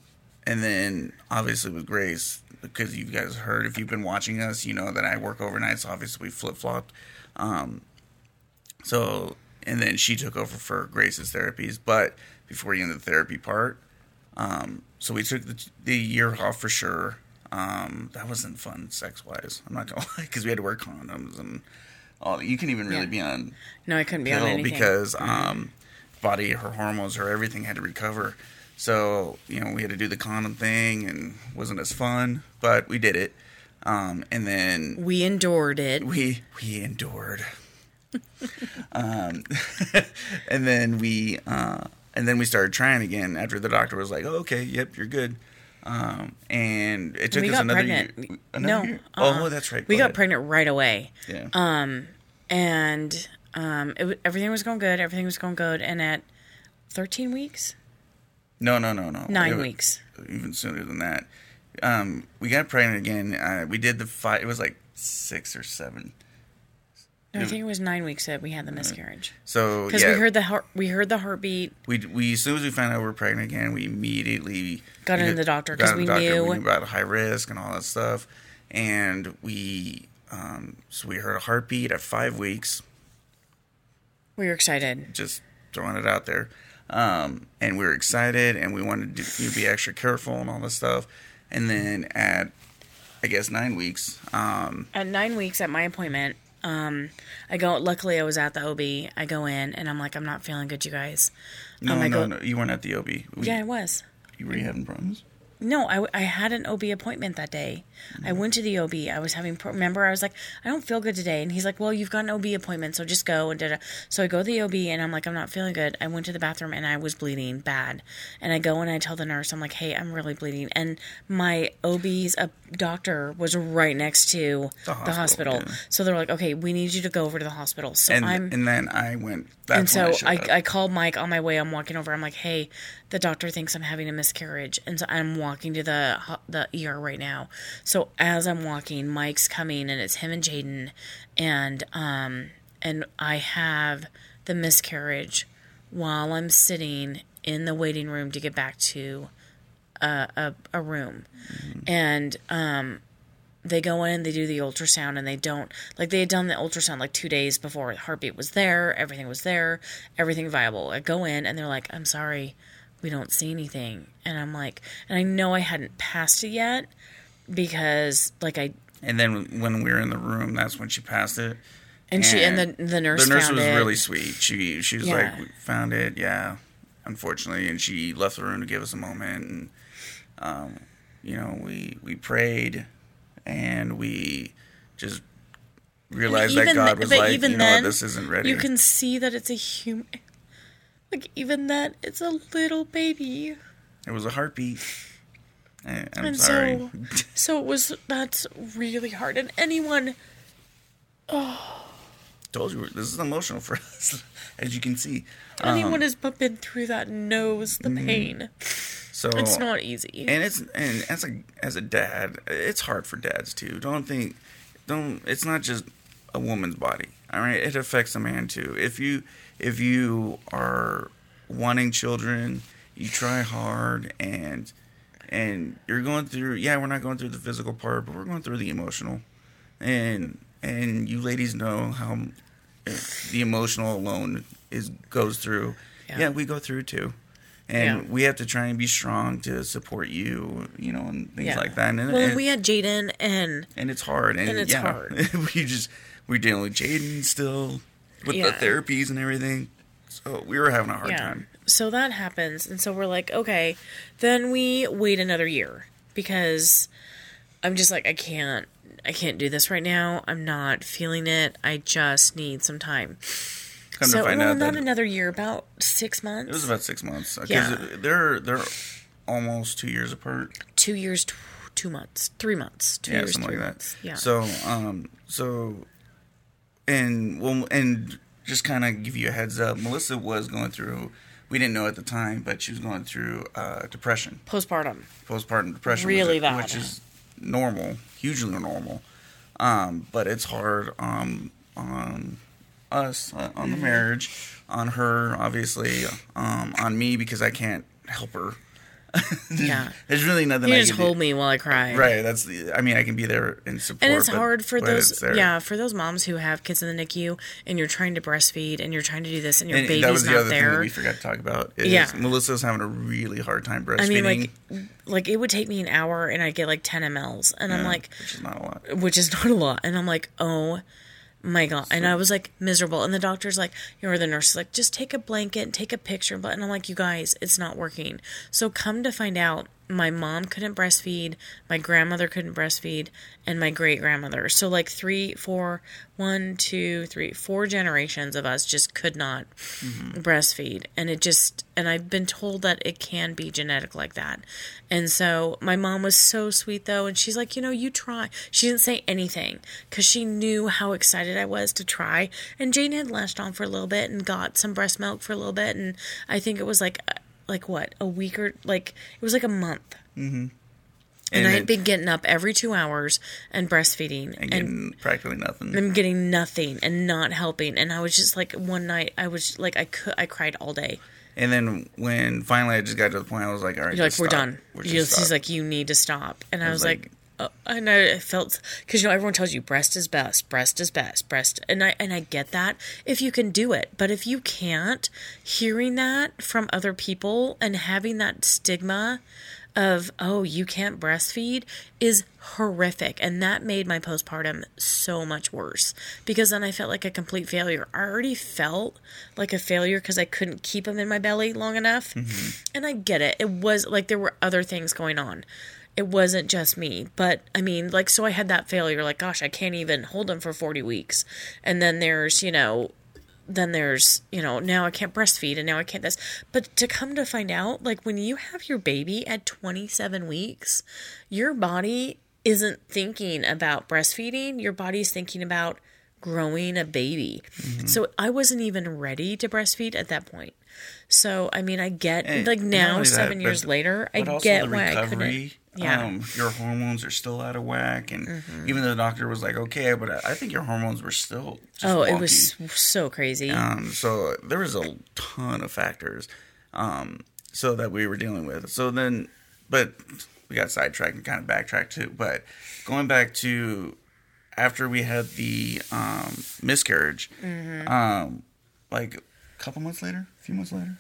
and then obviously with Grace because you guys heard if you've been watching us, you know that I work overnight. So obviously we flip flopped. Um, so and then she took over for Grace's therapies, but before you into the therapy part, um, so we took the, the year off for sure. Um, that wasn't fun sex wise. I'm not gonna lie because we had to wear condoms and all. You can even really Yeah. be on No, I couldn't be on anything. because um, body, her hormones, her everything had to recover. So you know we had to do the condom thing and wasn't as fun, but we did it. Um, and then we endured it. we we endured. um, and then we uh, and then we started trying again after the doctor was like, oh, "Okay, yep, you're good." Um, and it took we us got another pregnant. year. no, year? uh-uh. Oh, that's right. We Go got ahead. pregnant right away, Yeah. Um, and um, it, everything was going good. Everything was going good, and at 13 weeks, no, no, no, no. nine It weeks. Even sooner than that. Um, we got pregnant again. Uh, we did the five. It was like six or seven. No, I think it was nine weeks that we had the miscarriage So because yeah, we heard the heart, we heard the heartbeat. we we as soon as we found out we were pregnant again, we immediately Got into the doctor got 'cause to the we doctor. knew- we knew about high risk and all that stuff, and we um, so we heard a heartbeat at five weeks. We were excited. Just throwing it out there, um, and we were excited, and we wanted to you know, be extra careful and all this stuff, and then at I guess nine weeks, um, At nine weeks at my appointment, um, I go. Luckily, I was at the OB. I go in and I'm like, I'm not feeling good, you guys. no, Um, no, go- no, you weren't at the OB. We, Yeah, I was. you were you having problems? No, I, I had an OB appointment that day. I went to the OB. I was having, remember, I was like, I don't feel good today. And he's like, Well, you've got an OB appointment, so just go. And da So I go to the OB and I'm like, I'm not feeling good. I went to the bathroom and I was bleeding bad. And I go and I tell the nurse, I'm like, Hey, I'm really bleeding. And my OB's uh, doctor was right next to The the hospital, hospital. yeah. So they're like, Okay, we need you to go over to the hospital. So And I'm. and then I went. and so I, I. I called Mike on my way. I'm walking over. I'm like, "Hey, the doctor thinks I'm having a miscarriage," and so I'm walking to the the ER right now. So as I'm walking, Mike's coming, and it's him and Jaden, and um and I have the miscarriage while I'm sitting in the waiting room to get back to a a, a room, and um they go in, they do the ultrasound, and they don't like they had done the ultrasound like two days before. The heartbeat was there, everything was there, everything viable. I go in, and they're like, "I'm sorry, we don't see anything," and I'm like, and I know I hadn't passed it yet because like I And then when we were in the room, that's when she passed it. and she and the the nurse the nurse was it. really sweet. She she was Yeah. like, found it, yeah. Unfortunately, and she left the room to give us a moment, and um, you know, we we prayed, and we just realized that God was but like, even you know, what, this isn't ready. You can see that it's a human. Like even that, it's a little baby. it was a heartbeat. I'm and sorry. so so it was that's really hard and anyone Told you this is emotional for us, as you can see. Um, anyone has been through that knows the mm-hmm. pain So it's not easy and it's and as a as a dad, it's hard for dads too. Don't think, don't. It's not just a woman's body. All right, it affects a man too. If you if you are wanting children, you try hard and and you're going through. Yeah, we're not going through the physical part, but we're going through the emotional. And and you ladies know how the emotional alone is goes through. Yeah. Yeah, we go through too. And Yeah. we have to try and be strong to support you, you know, and things yeah like that. And, well and, we had jaden and and it's hard. And, and it's yeah, hard. we just we're dealing with Jaden still with Yeah. the therapies and everything. So we were having a hard yeah time. So that happens and so we're like okay then we wait another year because i'm just like i can't i can't do this right now i'm not feeling it i just need some time Come so to find well, out not another year about six months it was about six months because Yeah. they're they're almost two years apart. two years, t- two months, three months, two yeah, years, something like months. that. Yeah. So, um, so, and well, and just kind of give you a heads up, Melissa was going through. We didn't know at the time, but she was going through uh, depression, postpartum. postpartum depression, Really bad. which is normal, hugely normal. Um, but it's hard um, on us, uh, on Mm-hmm. the marriage, on her, obviously, um, on me because I can't help her. Yeah. There's really nothing You I just can do. hold me while I cry. Right. That's the. I mean, I can be there in support. And it's hard for those, yeah, for those moms who have kids in the NICU and you're trying to breastfeed and you're trying to do this and your And baby's that was the not other thing that there. we forgot to talk about. Is Yeah. Melissa's having a really hard time breastfeeding. I mean, like, like it would take me an hour and I'd get like 10 mLs. And I'm like, which is not a lot. which is not a lot. And I'm like, oh my god. And I was like miserable. And the doctor's like, you know, the nurse is like, just take a blanket and take a picture. But and I'm like, you guys, it's not working. So come to find out, my mom couldn't breastfeed, my grandmother couldn't breastfeed, and my great grandmother. So like three, four, one, two, three, four generations of us just could not mm-hmm. breastfeed, and it just and I've been told that it can be genetic like that. And so my mom was so sweet though, and she's like, you know, you try. She didn't say anything because she knew how excited I was to try. And Jane had latched on for a little bit and got some breast milk for a little bit, and I think it was like like what a week or like it was like a month. Mm-hmm. And, And I it- had been getting up every two hours and breastfeeding and and, getting practically nothing. I'm getting nothing and not helping. And I was just like one night I was like I could I cried all day. And then when finally I just got to the point, I was like, all right, like we're stop. done. We're just He's like you need to stop. And I was, was like. Oh, and I felt because you know everyone tells you breast is best, breast is best, breast, and I and I get that if you can do it, but if you can't, hearing that from other people and having that stigma of oh you can't breastfeed is horrific. And that made my postpartum so much worse because then i felt like a complete failure. I already felt like a failure because i couldn't keep him in my belly long enough. Mm-hmm. And i get it. It was like there were other things going on it wasn't just me but i mean like so i had that failure like gosh i can't even hold them for 40 weeks. And then there's you know then there's you know now i can't breastfeed and now i can't this. But to come to find out like when you have your baby at 27 weeks your body isn't thinking about breastfeeding. Your body's thinking about growing a baby so i wasn't even ready to breastfeed at that point so i mean i get And like now that, seven years later i get why i couldn't recovery. yeah Mm-hmm. Um, your hormones are still out of whack, and even though the doctor was like, "Okay," but I, I think your hormones were still. Oh it was so crazy Um, so there was a ton of factors, um, so that we were dealing with. So then, but we got sidetracked and kind of backtracked too. But going back to after we had the um, miscarriage, Mm-hmm. um, like a couple months later, a few months later.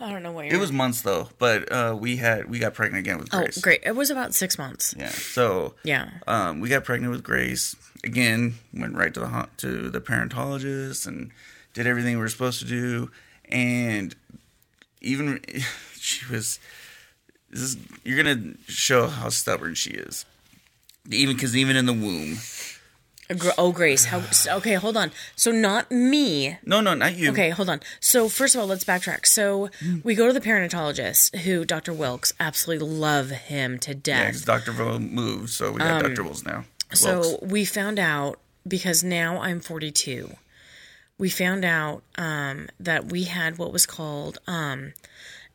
i don't know where It was months though, but uh, we had we got pregnant again with oh Grace. great it was about six months Yeah. So yeah um, we got pregnant with Grace again. Went right to the to the perinatologist and did everything we were supposed to do. And even she was, this is, you're gonna show how stubborn she is. Even because even in the womb, Oh, Grace. How? Okay, hold on. So not me. no, no, not you. Okay, hold on. So first of all, let's backtrack. So we go to the perinatologist, who Dr. Wilkes absolutely love him to Yeah, death. 'cause Dr. Will moved, so we got Dr. Wills now. Um, So Wilkes. we found out because now I'm 42. We found out um, that we had what was called um,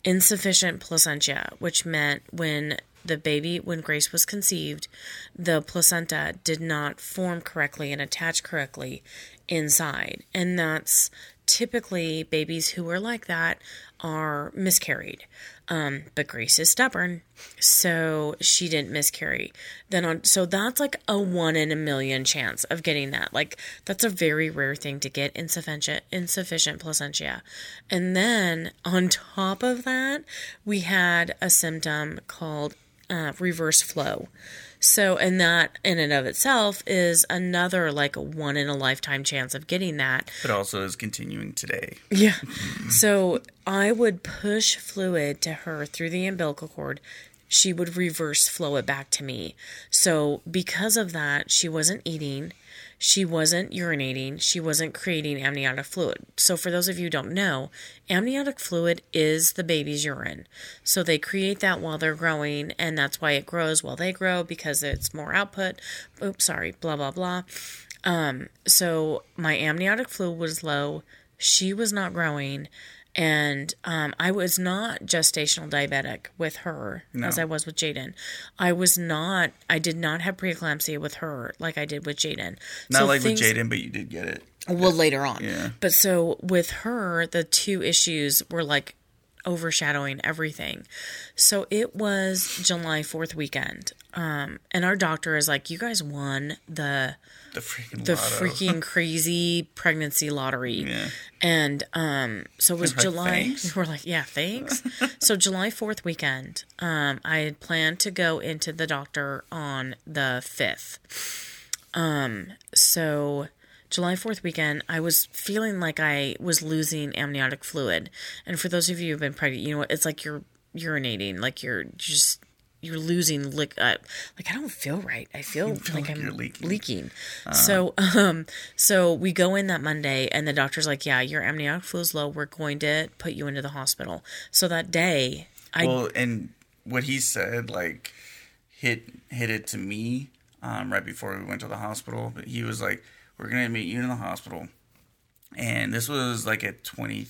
insufficient placentia, which meant when the baby, when Grace was conceived, the placenta did not form correctly and attach correctly inside. And that's typically babies who are like that are miscarried. Um, but Grace is stubborn, so she didn't miscarry. Then on, so that's like a one in a million chance of getting that. Like that's a very rare thing to get insufficient insufficient placentia. And then on top of that, we had a symptom called uh, reverse flow. So, and that in and of itself is another like a one in a lifetime chance of getting that. but also is continuing today. Yeah. So I would push fluid to her through the umbilical cord. She would reverse flow it back to me. So because of that, she wasn't eating. She wasn't urinating. She wasn't creating amniotic fluid. So for those of you who don't know, amniotic fluid is the baby's urine. So they create that while they're growing, and that's why it grows while they grow because it's more output. Oops, sorry, blah blah blah. Um, so my amniotic fluid was low. She was not growing. And um, I was not gestational diabetic with her as I was with Jaden. I was not, I did not have preeclampsia with her like I did with Jaden. Not So like things- with Jaden, but you did get it. well, later on. Yeah. But so with her, the two issues were like overshadowing everything. So it was July 4th weekend. Um, and our doctor is like, you guys won the The freaking the lotto. freaking crazy pregnancy lottery. Yeah. And um, so it was Like, July. thanks. We're like, yeah, thanks. so July 4th weekend, um, I had planned to go into the doctor on the 5th. Um, so July 4th weekend, I was feeling like I was losing amniotic fluid. And for those of you who've been pregnant, you know what? It's like you're urinating, like you're just you're losing lick. Uh, like I don't feel right. I feel, feel like, like I'm leaking. leaking. So um, so we go in that Monday, and the doctor's like, "Yeah, your amniotic fluid's low. We're going to put you into the hospital." So that day, I Well, and what he said, like, hit hit it to me um, right before we went to the hospital. But he was like, "We're gonna meet you in the hospital," and this was like at twenty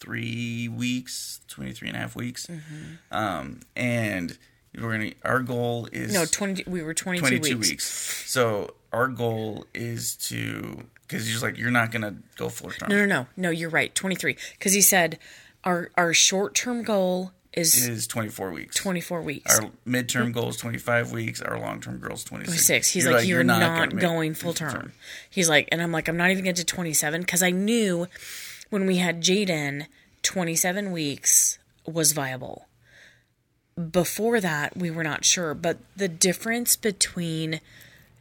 three weeks, 23 and a half weeks, Mm-hmm. um, and we're gonna. Our goal is no twenty. We were twenty 22 weeks. weeks. So our goal is to because he's like, you're not gonna go full term. No, no, no, no. You're right. Twenty three. Because he said our our short term goal is is 24 weeks. twenty four weeks. Our midterm goal is 25 weeks. Our long term goal is 26. Six. He's like, you're, not, gonna make going full term. He's like, and I'm like, I'm not even getting to 27 because I knew when we had Jaden, 27 weeks was viable. Before that, we were not sure, but the difference between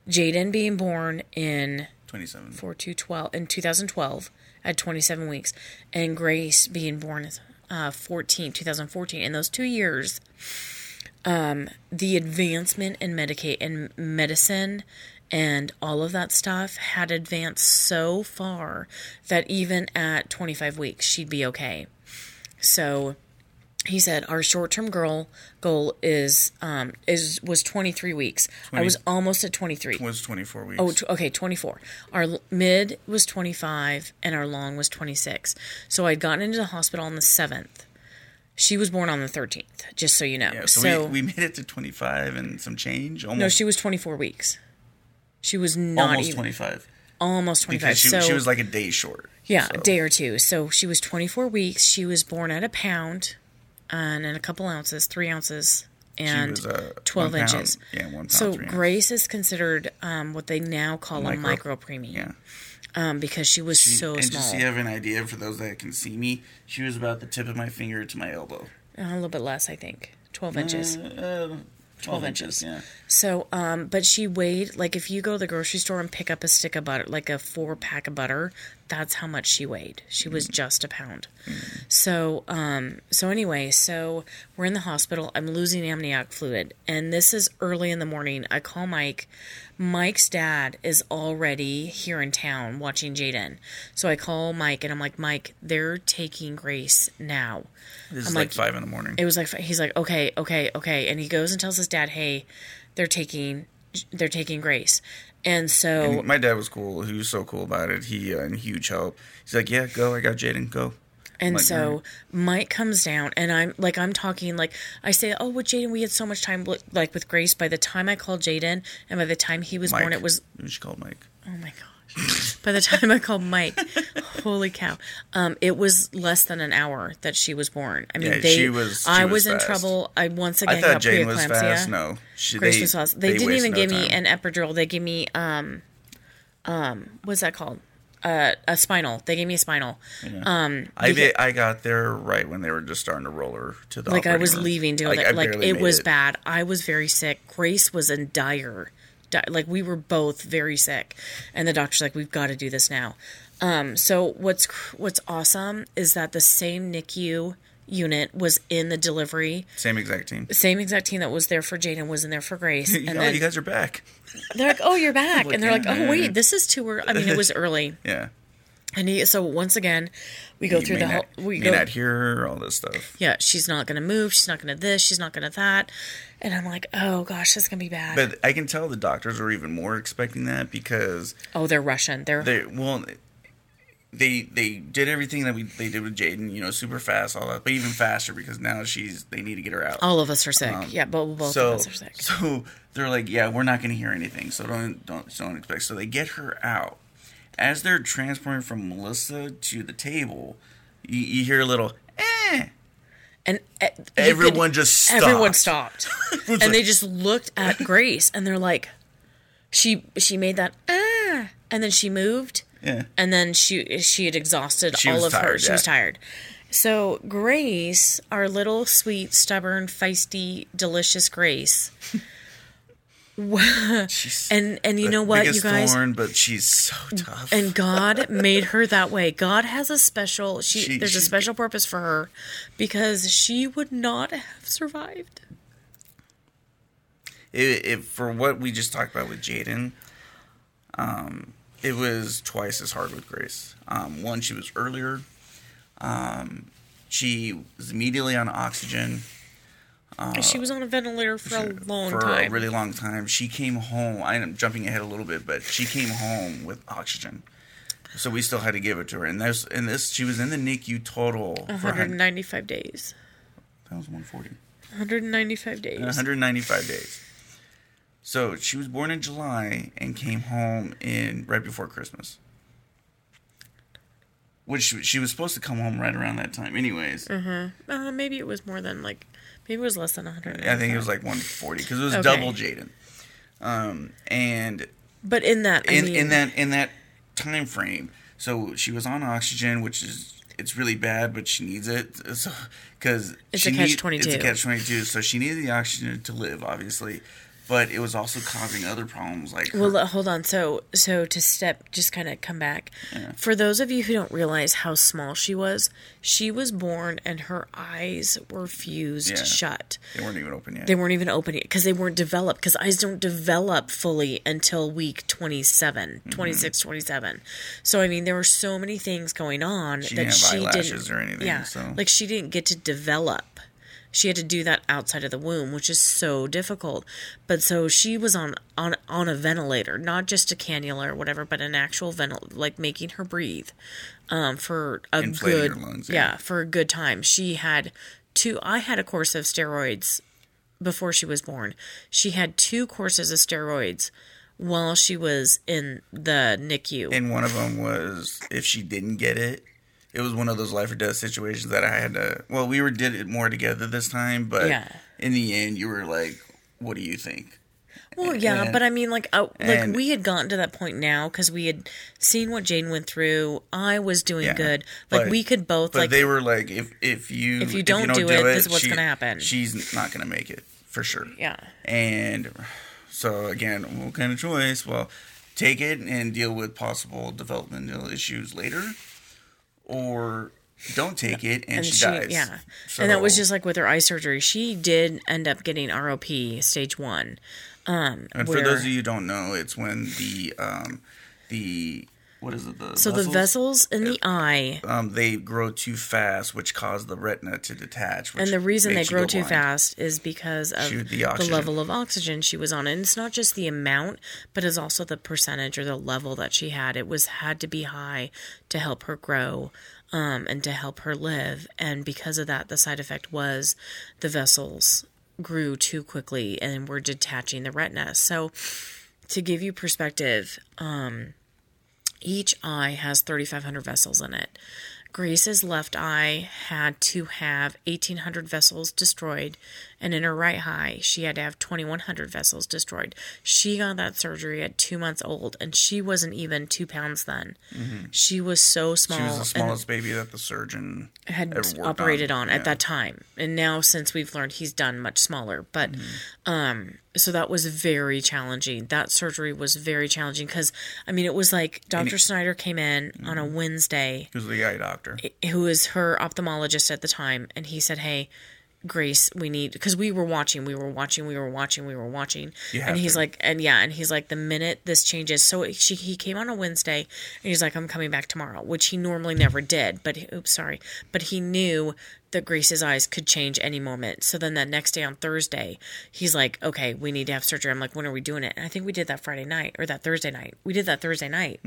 Jaden being born in 27. 4 2 12 in 2012 at 27 weeks and grace being born uh 14 2014 in those two years um the advancement in medicate in medicine and all of that stuff had advanced so far that even at 25 weeks she'd be okay so he said our short-term goal goal is um is was 23 weeks i was almost at 23 was 24 weeks. Oh, t- okay, 24. Our l- mid was 25 and our long was 26. So I'd gotten into the hospital on the 7th. She was born on the 13th, just so you know. yeah, so so, we, we made it to 25 and some change. Almost, no, she was 24 weeks. She was not almost even 25. almost 25. Because she, so she was like a day short. yeah, so. a day or two. So she was 24 weeks. She was born at a pound and in a couple ounces, 3 ounces and was, uh, 12 one pound- inches. yeah, one pound, So three. Grace is considered um, what they now call a Micro- micro preemie. Yeah. Um, because she was so and small. just so you have an idea for those that can see me, she was about the tip of my finger to my elbow. Uh, a little bit less, I think. 12 inches. Uh, 12, inches. Yeah. So, um, but she weighed, like, if you go to the grocery store and pick up a stick of butter, like a four pack of butter, that's how much she weighed. She was just a pound. So, um, so anyway, so we're in the hospital. I'm losing amniotic fluid. And this is early in the morning. I call Mike. Mike's dad is already here in town watching Jaden. So I call Mike and I'm like, Mike, they're taking Grace now. This is I'm like, like- five in the morning. It was like he's like, okay, okay, okay, and he goes and tells his dad, hey, they're taking, they're taking Grace, and so And my dad was cool. He was so cool about it. He uh, and huge help. He's like, "Yeah, go. I got Jaden. Go." and like, so "Alright." Mike comes down, and I'm like, I'm talking like I say, oh, with Jaden, we had so much time like with Grace. By the time I called Jaden, and by the time he was Mike. born, it was She called Mike. oh my gosh. by the time I called Mike, holy cow, um, it was less than an hour that she was born. I mean, Yeah, they, she was- she I was was, in trouble. I once again I thought got was preeclampsia. fast. No, she, Grace they, was fast. They, didn't even no give me an epidural. They gave me um um what's that called? Uh, a spinal. They gave me a spinal. Um, I I got there right when they were just starting to roll her to the like I was room. leaving to go Like, there. Like it was bad. I was very sick. Grace was in dire, di- like we were both very sick, and the doctor's like, "We've got to do this now." Um, so what's cr- what's awesome is that the same NICU unit was in the delivery. Same exact team. Same exact team that was there for Jaden was in there for Grace, and oh, then you guys are back. they're like, "Oh, you're back," Like, and they're like, "Oh, wait, this is too early." I mean, it was early, Yeah. And he, so once again, we go You through the not, whole. We may go, not hear her. All this stuff. yeah, she's not gonna move. She's not gonna this. She's not gonna that, and I'm like, "Oh gosh, this is gonna be bad." But I can tell the doctors are even more expecting that because oh, they're Russian. They're they well they they did everything that we they did with Jaden, you know, super fast, all that, but even faster because now she's they need to get her out. all of us are sick. yeah, both both Um, so of us are sick. so they're like, yeah, we're not going to hear anything, so don't don't don't expect. So they get her out. As they're transporting from Melissa to the table, you, you hear a little, eh. And uh, Everyone could- just stopped. everyone stopped, and they just looked at Grace, and they're like, "She she made that ah," and then she moved, Yeah. and then she she had exhausted She all of her. tired, She was tired. So Grace, our little sweet, stubborn, feisty, delicious Grace, She's And and you know what, you guys, thorn, but she's so tough. and God made her that way. God has a special she, She- there's a special purpose for her because she would not have survived. it, it, for what we just talked about with Jaden, um, it was twice as hard with Grace. Um, one, she was earlier. Um, she was immediately on oxygen she was on a ventilator for a long Uh, for time. a really long time. She came home. I'm jumping ahead a little bit, but she came home with oxygen. So we still had to give it to her, and this and this she was in the NICU total for 100, 195 days. that was 140. 195 days. 195 days. So she was born in July and came home in right before Christmas. Which she, she was supposed to come home right around that time, anyways. Uh, maybe it was more than like maybe it was less than 100. I think it was like 140 because it was Okay. double Jaden. Um, and But in that I in mean, in that in that time frame, so she was on oxygen, which is it's really bad, but she needs it so because It's a catch-22. It's a catch twenty two. So she needed the oxygen to live, obviously, but it was also causing other problems like Well, uh, hold on. So, so to step, just kind of come back. For those of you who don't realize how small she was, she was born and her eyes were fused Yeah. shut. they weren't even open yet. They weren't even open yet because they weren't developed. Because eyes don't develop fully until week 27, Mm-hmm. 26, 27. So, I mean, there were so many things going on that She that didn't have she didn't. or anything, Yeah, so- like she didn't get to develop. She had to do that outside of the womb, which is so difficult. But so she was on on on a ventilator, not just a cannula or whatever, but an actual ventilator, like making her breathe, um, for a Inflating good lungs, yeah. yeah. for a good time. She had two. I had a course of steroids before she was born. She had two courses of steroids while she was in the NICU. and one of them was if she didn't get it, it was one of those life or death situations that I had to. Well, we were did it more together this time, but Yeah. in the end, you were like, "What do you think?" Well, yeah, And- but I mean, like, uh, like we had gotten to that point now because we had seen what Jane went through. I was doing Yeah, good. Like but- we could both But like. they were like, if if you If you don't do it, this is what's she- gonna happen. She's not gonna make it for sure. yeah, And so again, what kind of choice? Well, take it and deal with possible developmental issues later, or don't take it and, and she, she, dies. yeah, So- and that was just like with her eye surgery. She did end up getting ROP stage one. Um, And for those of you who don't know, it's when the um the what is it the so the vessels in the eye um they grow too fast, which cause the retina to detach. Which And the reason they grow too blind. fast is because of the the, level of oxygen she was on. And it's not just the amount, but it's also the percentage or the level that she had. It was had to be high to help her grow um, and to help her live. And because of that, the side effect was the vessels grew too quickly and were detaching the retina. So to give you perspective, um, each eye has 3,500 vessels in it. Grace's left eye had to have 1,800 vessels destroyed, and in her right eye, she had to have 2,100 vessels destroyed. She got that surgery at two months old, and she wasn't even two pounds then. She was so small. She was the smallest baby that the surgeon had operated on, Yeah. at that time. And now since we've learned he's done much smaller, but Mm-hmm. um so that was very challenging. That surgery was very challenging cuz I mean it was like Dr. Snyder came in on Mm-hmm. a Wednesday He was the eye doctor. who was her ophthalmologist at the time and he said, "Hey, Grace, we need because we were watching, we were watching, we were watching, we were watching, and he's to. like, and yeah, and he's like, the minute this changes, so she he came on a Wednesday, and he's like, I'm coming back tomorrow, which he normally never did, but he- oops, sorry, but he knew that Grace's eyes could change any moment. So then that next day on Thursday, he's like, okay, we need to have surgery. I'm like, when are we doing it? And I think we did that Friday night or that Thursday night. We did that Thursday night,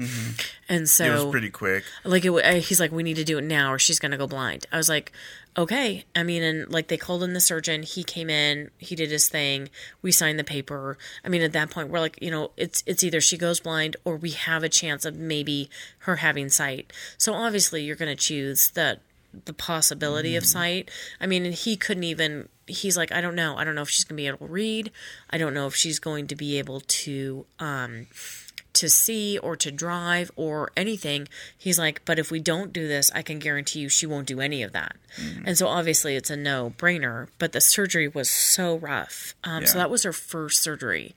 and so Mm-hmm. It was pretty quick. like it, he's like we need to do it now or she's gonna go blind i was like okay i mean and like they called in the surgeon. He came in. He did his thing. We signed the paper. I mean at that point we're like you know it's it's either she goes blind or we have a chance of maybe her having sight. So obviously you're gonna choose the the possibility of sight. I mean and he couldn't even he's like i don't know. I don't know if she's gonna be able to read. I don't know if she's going to be able to um to see or to drive or anything. He's like, but if we don't do this, I can guarantee you she won't do any of that. And so obviously it's a no brainer, but the surgery was so rough. Um, So that was her first surgery.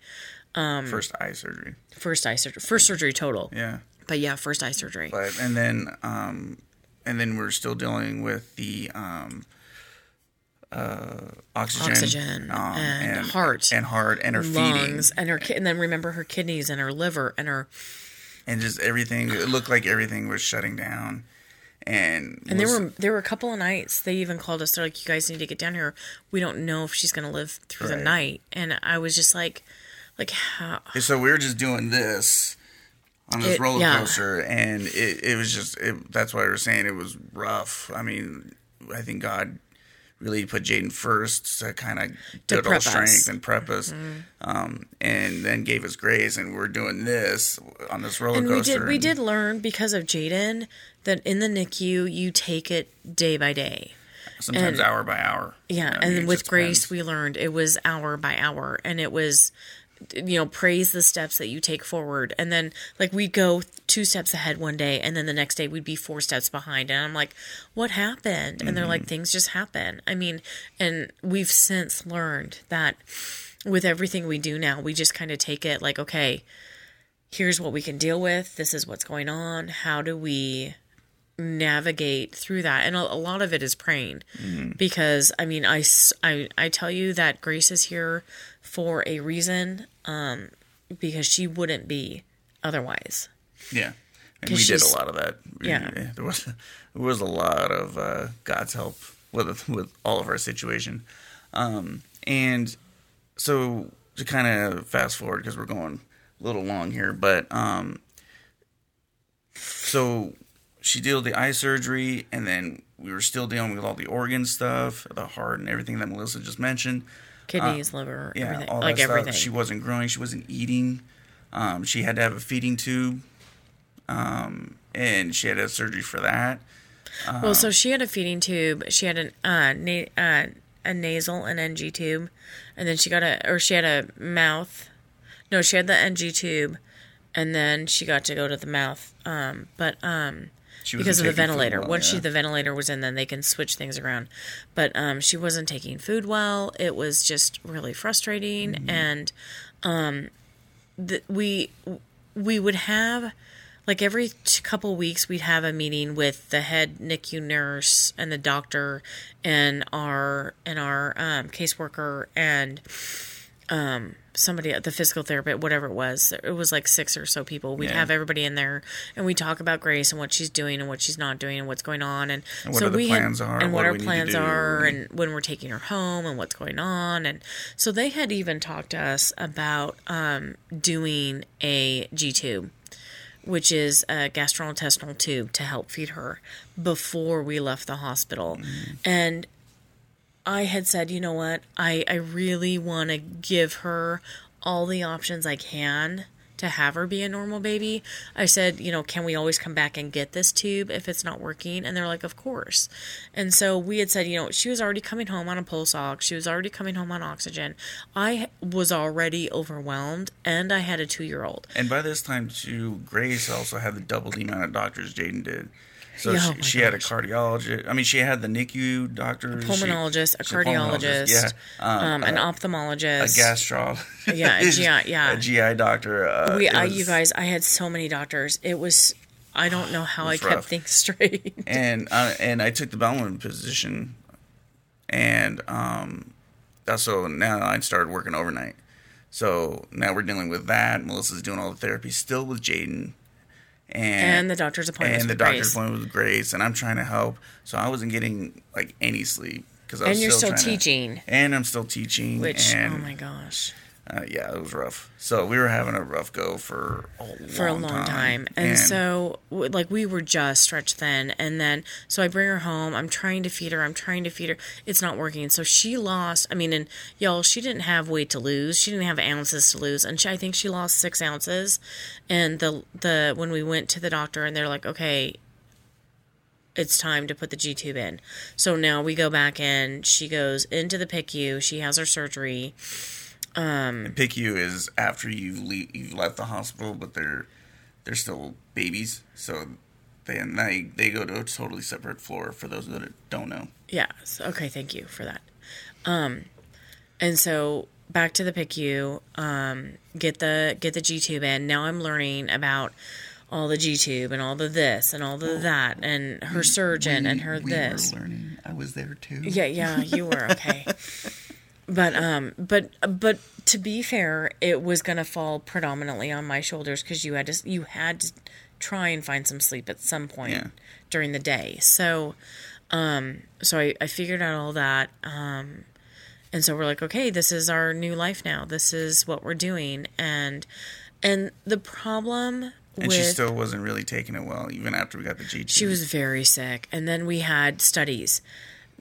first eye surgery. First eye surgery. First surgery total. Yeah. But yeah, first eye surgery. But and then um, and then we're still dealing with the um, uh, oxygen, Oxygen um, and heart and heart and her lungs feeding and her ki- and then remember her kidneys and her liver and her and just everything. It looked like everything was shutting down. And and there were there were a couple of nights they even called us they're like you guys need to get down here we don't know if she's gonna live through the night and I was just like like how so we were just doing this on this It- roller yeah. coaster, and it, it was just it, that's why we were saying it was rough. I mean, I think God really put Jaden first to kind of our prep strength us. Mm-hmm. and prep us, um, and then gave us grace. And we're doing this on this roller and we coaster. did we did learn because of Jaden that in the NICU you take it day by day sometimes and- hour by hour. Yeah, mean, it and with Grace, depends. we learned it was hour by hour, and it was, you know, praise the steps that you take forward, and then like we'd go two steps ahead one day, and then the next day we'd be four steps behind, and I'm like, what happened? And they're like, Mm-hmm. things just happen. I mean, and we've since learned that with everything we do now, we just kind of take it like, okay, here's what we can deal with. This is what's going on. How do we navigate through that and a, a lot of it is praying because i mean I, I i tell you that grace is here for a reason um because she wouldn't be otherwise Yeah. And we did a lot of that. We- Yeah. There was there was a lot of uh, God's help with with all of our situation. Um, and so to kind of fast forward because we're going a little long here, but um, so she did the eye surgery, and then we were still dealing with all the organ stuff, the heart, and everything that Melissa just mentioned. kidneys liver Yeah, everything all like that everything stuff. She wasn't growing. She wasn't eating. Um, she had to have a feeding tube, um, and she had to have surgery for that. well so she had a feeding tube she had an uh, na- uh a nasal and ng tube and then she got a or she had a mouth no she had the ng tube and then she got to go to the mouth um but um She because of the wasn't taking food ventilator. well, Once she the ventilator was in, then they can switch things around. But um, she wasn't taking food well. It was just really frustrating, Mm-hmm. and um, the, we we would have like every t- couple weeks we'd have a meeting with the head NICU nurse and the doctor and our and our um, caseworker and um, somebody the physical therapist whatever it was it was like six or so people we'd Yeah. have everybody in there and we talk about grace and what she's doing and what she's not doing and what's going on and, And what so we plans had, are, and what our we need to plans are and- when we're taking her home and what's going on and so they had even talked to us about um, doing a G tube which is a gastrointestinal tube to help feed her before we left the hospital. And I had said, you know what? I, I really want to give her all the options I can to have her be a normal baby. I said, you know, can we always come back and get this tube if it's not working? And they're like, of course. And so we had said, you know, she was already coming home on a pulse ox. She was already coming home on oxygen. I was already overwhelmed and I had a two year old. And by this time, too, Grace also had the double the amount of doctors Jaden did. So Yeah, she, oh she had a cardiologist. I mean, she had the NICU doctor, she- pulmonologist, a she's pulmonologist, cardiologist, yeah, um, an ophthalmologist. a gastro, Yeah, a GI yeah. a GI doctor. Uh, we, I, was- you guys, I had so many doctors. It was, I don't know how I was kept rough. things straight. and uh, and I took the bellman position, and um, that's so now I started working overnight. So now we're dealing with that. Melissa's doing all the therapy still with Jaden, and and the doctor's appointments and the doctor's appointment with Grace, and I'm trying to help. So I wasn't getting like any sleep because I was And you're still to- teaching. and I'm still teaching, Which, oh and oh my gosh, uh, yeah, it was rough. So we were having a rough go for a long for a long time. And, so, like, we were just stretched thin. And then, so I bring her home. I'm trying to feed her. I'm trying to feed her. It's not working. So she lost, I mean, and y'all, she didn't have weight to lose. She didn't have ounces to lose. And she, I think she lost six ounces. And the, the, when we went to the doctor and they're like, okay, it's time to put the G tube in. So now we go back in. She goes into the PICU. She has her surgery. PICU is after you've le- you've left the hospital, but they're they're still babies, so then they they go to a totally separate floor. For those that don't know, Yes. Okay. Thank you for that. Um, and so back to the PICU, um, get the get the G tube in. Now I'm learning about all the G tube and all the this and all the that and her surgeon and her we this. Were learning. I was there too. Yeah, yeah, you were okay. but um but but to be fair, it was going to fall predominantly on my shoulders cuz you had to you had to try and find some sleep at some point Yeah. during the day. So um so I I figured out all that um and so we're like, okay, this is our new life now. This is what we're doing and and the problem And with she still wasn't really taking it well, even after we got the G. she was very sick. And then we had studies.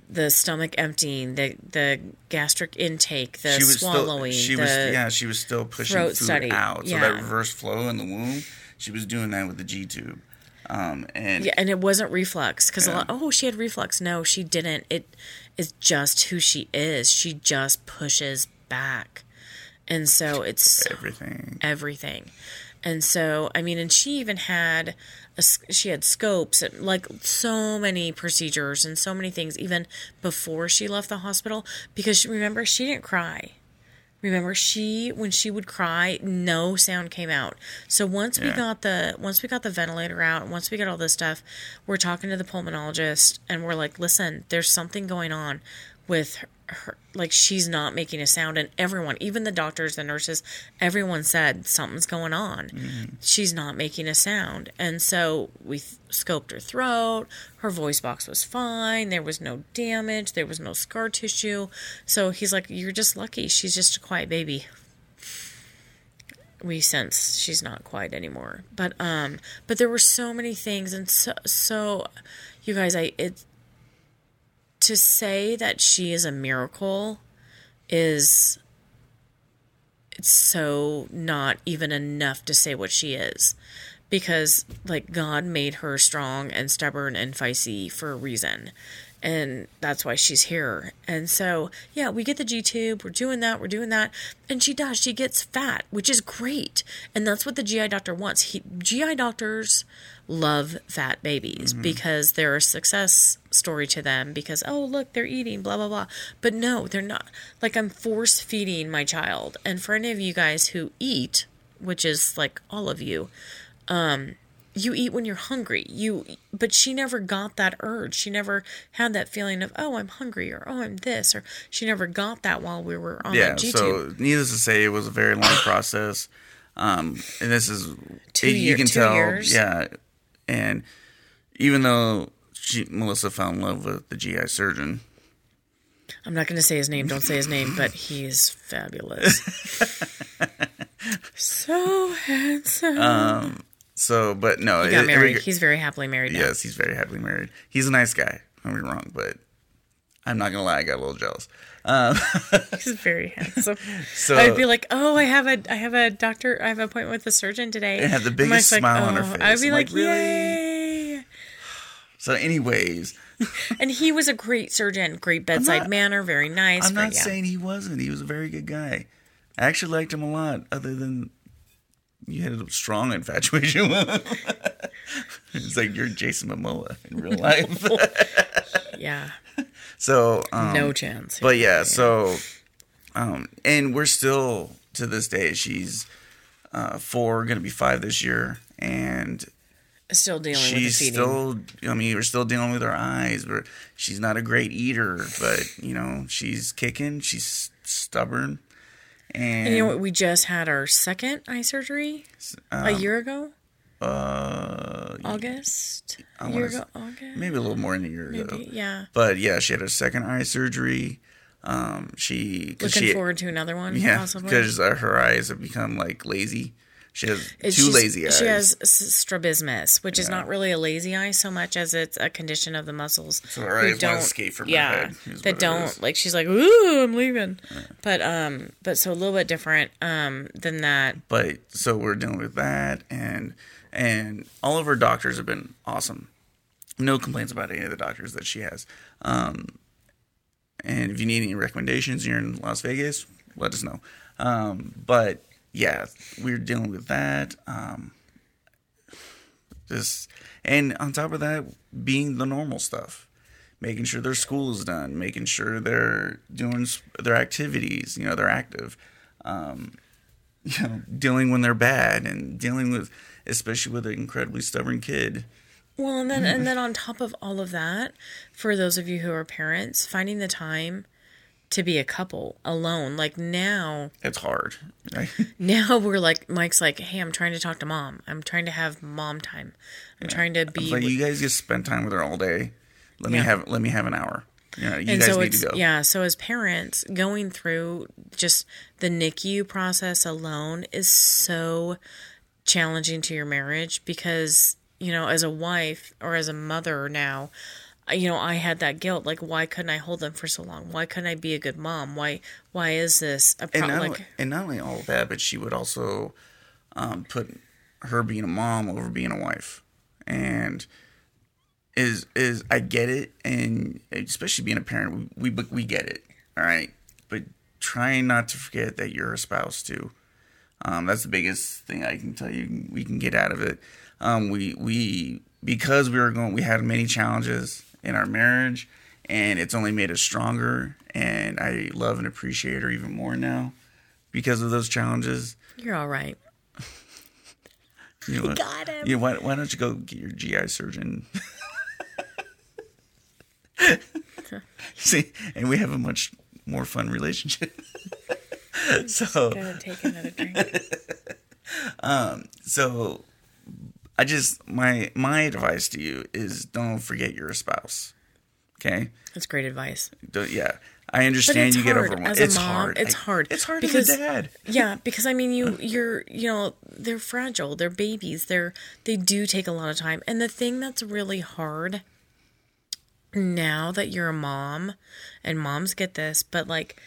The stomach emptying, the the gastric intake, the she was swallowing, Still, she the was yeah. She was still pushing food study, out. So yeah. that reverse flow in the womb, she was doing that with the G tube. Um, and yeah, and it wasn't reflux because a lot. Oh, she had reflux. No, she didn't. It is just who she is. She just pushes back, and so it's everything. everything. And so, I mean, and she even had a, she had scopes and like so many procedures and so many things even before she left the hospital because she- remember she didn't cry. Remember she when she would cry, no sound came out. So once we got the once we got the ventilator out, once we got all this stuff, we're talking to the pulmonologist and we're like, "Listen, there's something going on with her, like she's not making a sound and everyone, even the doctors, the nurses, everyone said something's going on. She's not making a sound." And so we th- scoped her throat. Her voice box was fine. There was no damage. There was no scar tissue. So he's like, "You're just lucky. She's just a quiet baby." We sense she's not quiet anymore. But um, but there were so many things, and so so, you guys, I it to say that she is a miracle is it's so not even enough to say what she is because like God made her strong and stubborn and feisty for a reason. And that's why she's here. And so, yeah, we get the G tube. We're doing that. We're doing that. And she does. She gets fat, which is great. And that's what the GI doctor wants. He, GI doctors love fat babies because they're a success story to them because, oh, look, they're eating, blah, blah, blah. But no, they're not. Like, I'm force feeding my child. And for any of you guys who eat, which is like all of you, um you eat when you're hungry. You but she never got that urge. She never had that feeling of, "Oh, I'm hungry," or "Oh, I'm this," or she never got that while we were on yeah. So needless to say, it was a very long process. Um, and this is Two it- year- you can two tell, years. yeah. And even though she Melissa fell in love with the GI surgeon, I'm not going to say his name. Don't say his name, but he's fabulous. so handsome. Um, so but no, he got it- married. it- he's very happily married now. yes, he's very happily married. He's a nice guy. Me wrong, but I'm not gonna lie, I got a little jealous. Um, He's very handsome. So I'd be like, "Oh, I have a, I have a doctor. I have an appointment with the surgeon today." It had the And biggest Mike's like, smile on her "Oh." face. I'd be I'm like, like, really? "Yay!" so, anyways, And he was a great surgeon, great bedside not- manner, very nice. I'm not yeah. saying he wasn't. He was a very good guy. I actually liked him a lot. Other than you had a strong infatuation with him. it's like you're Jason Momoa in real life. Yeah, so um, no chance. But yeah, so um, and we're still to this day. She's uh, four, gonna be five this year, and still dealing with she's feeding. still. I mean, we're still dealing with her eyes. We're, she's not a great eater, but you know, she's kicking. She's stubborn, and, and you know what? We just had our second eye surgery a year ago, Um, uh, August. I year ago, August. maybe a little more than a year ago. Maybe, yeah. But yeah, she had her second eye surgery. Um, she Looking she, forward to another one. Yeah, because uh, her eyes have become like lazy. She has two lazy eyes. She has strabismus, which is not really a lazy eye so much as it's a condition of the muscles. So her eyes don't- escape from her yeah, head, is what that don't like. She's like, "Ooh, I'm leaving," but um, but so a little bit different um than that. but so we're dealing with that, and and all of her doctors have been awesome. No complaints about any of the doctors that she has. Um, and if you need any recommendations, you're in Las Vegas, let us know. Um, but yeah, we're dealing with that. Um, just and on top of that, being the normal stuff, making sure their school is done, making sure they're doing their activities, you know, they're active, um, you know, dealing when they're bad and dealing with, especially with an incredibly stubborn kid. Well, and then and then on top of all of that, for those of you who are parents, finding the time to be a couple alone. Like now, It's hard. Right? now we're like Mike's like, "Hey, I'm trying to talk to mom. I'm trying to have mom time. I'm trying to be." Like you guys just spend time with her all day. Let me have let me have an hour. You know, you and guys so need it's to go. yeah. So as parents, going through just the NICU process alone is so challenging to your marriage because you know, as a wife or as a mother now, you know, I had that guilt. Like, why couldn't I hold them for so long? Why couldn't I be a good mom? Why? Why is this a and problem? not, Like, and not only all of that, but she would also um, put her being a mom over being a wife, and is is I get it, and especially being a parent, we we, we get it, all right. But trying not to forget that you're a spouse too. Um, that's the biggest thing I can tell you. We can get out of it. Um, we we because we were going, we had many challenges in our marriage, and it's only made us stronger. And I love and appreciate her even more now because of those challenges. you're all right. You know, got him. Yeah, why, why don't you go get your GI surgeon? See, and we have a much more fun relationship. so, Gotta take another drink. um, so I just my my advice to you is don't forget you're a spouse. Okay? That's great advice. Don't, yeah. I understand you get overwhelmed. it's mom. hard. It's I- hard. It's hard because as a dad. Yeah, because I mean, you you're you know they're fragile. They're babies. They're they do take a lot of time. And the thing that's really hard now that you're a mom, and moms get this, but like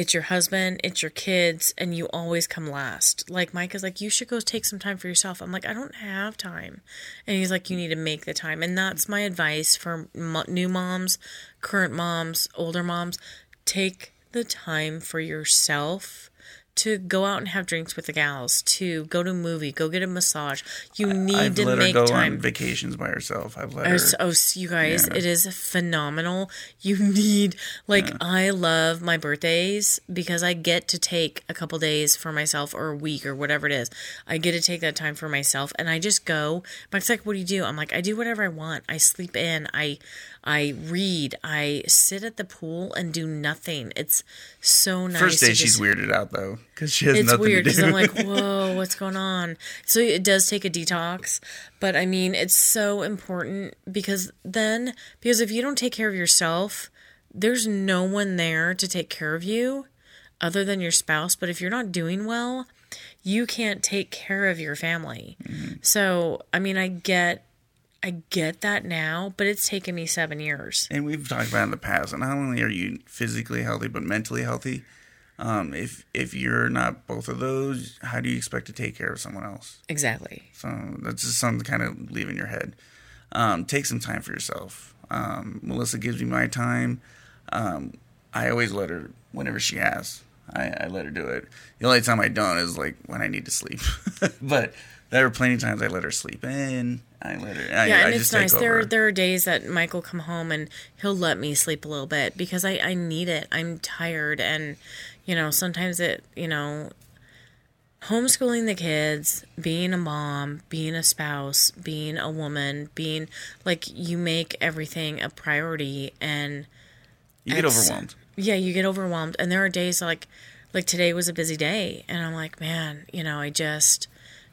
it's your husband, it's your kids, and you always come last. Like Mike is like, you should go take some time for yourself. I'm like, I don't have time, and he's like, you need to make the time. And that's my advice for new moms, current moms, older moms. Take the time for yourself to go out and have drinks with the gals, to go to a movie, go get a massage. You need I've to let her make go time. on vacations by herself. I've let Oh, her. oh, you guys, Yeah. it is phenomenal. You need, like, I love my birthdays because I get to take a couple days for myself or a week or whatever it is. I get to take that time for myself and I just go. Mike's like, what do you do? I'm like, I do whatever I want. I sleep in. I, I read. I sit at the pool and do nothing. It's so nice. First day, she's just- weirded out though because she has it's nothing weird to because do. I'm like, whoa, what's going on? So it does take a detox, but I mean, it's so important because then, because if you don't take care of yourself, there's no one there to take care of you other than your spouse. But if you're not doing well, you can't take care of your family. Mm-hmm. So, I mean, I get. I get that now, but it's taken me seven years. and we've talked about in the past. And not only are you physically healthy, but mentally healthy. Um, if if you're not both of those, how do you expect to take care of someone else? Exactly. So that's just something to kind of leave in your head. Um, take some time for yourself. Um, Melissa gives me my time. Um, I always let her whenever she asks. I, I let her do it. The only time I don't is like when I need to sleep. but there are plenty of times I let her sleep in. I her. I, yeah, I and just it's nice. There, over. there are days that Mike will come home and he'll let me sleep a little bit because I, I need it. I'm tired, and you know, sometimes it, you know, homeschooling the kids, being a mom, being a spouse, being a woman, being like you make everything a priority, and you get overwhelmed. yeah, you get overwhelmed. And there are days like like today was a busy day and I'm like, man, you know, I just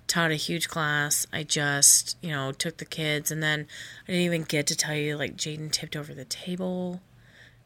taught a huge class. I just, you know, took the kids and then I didn't even get to tell you like Jaden tipped over the table.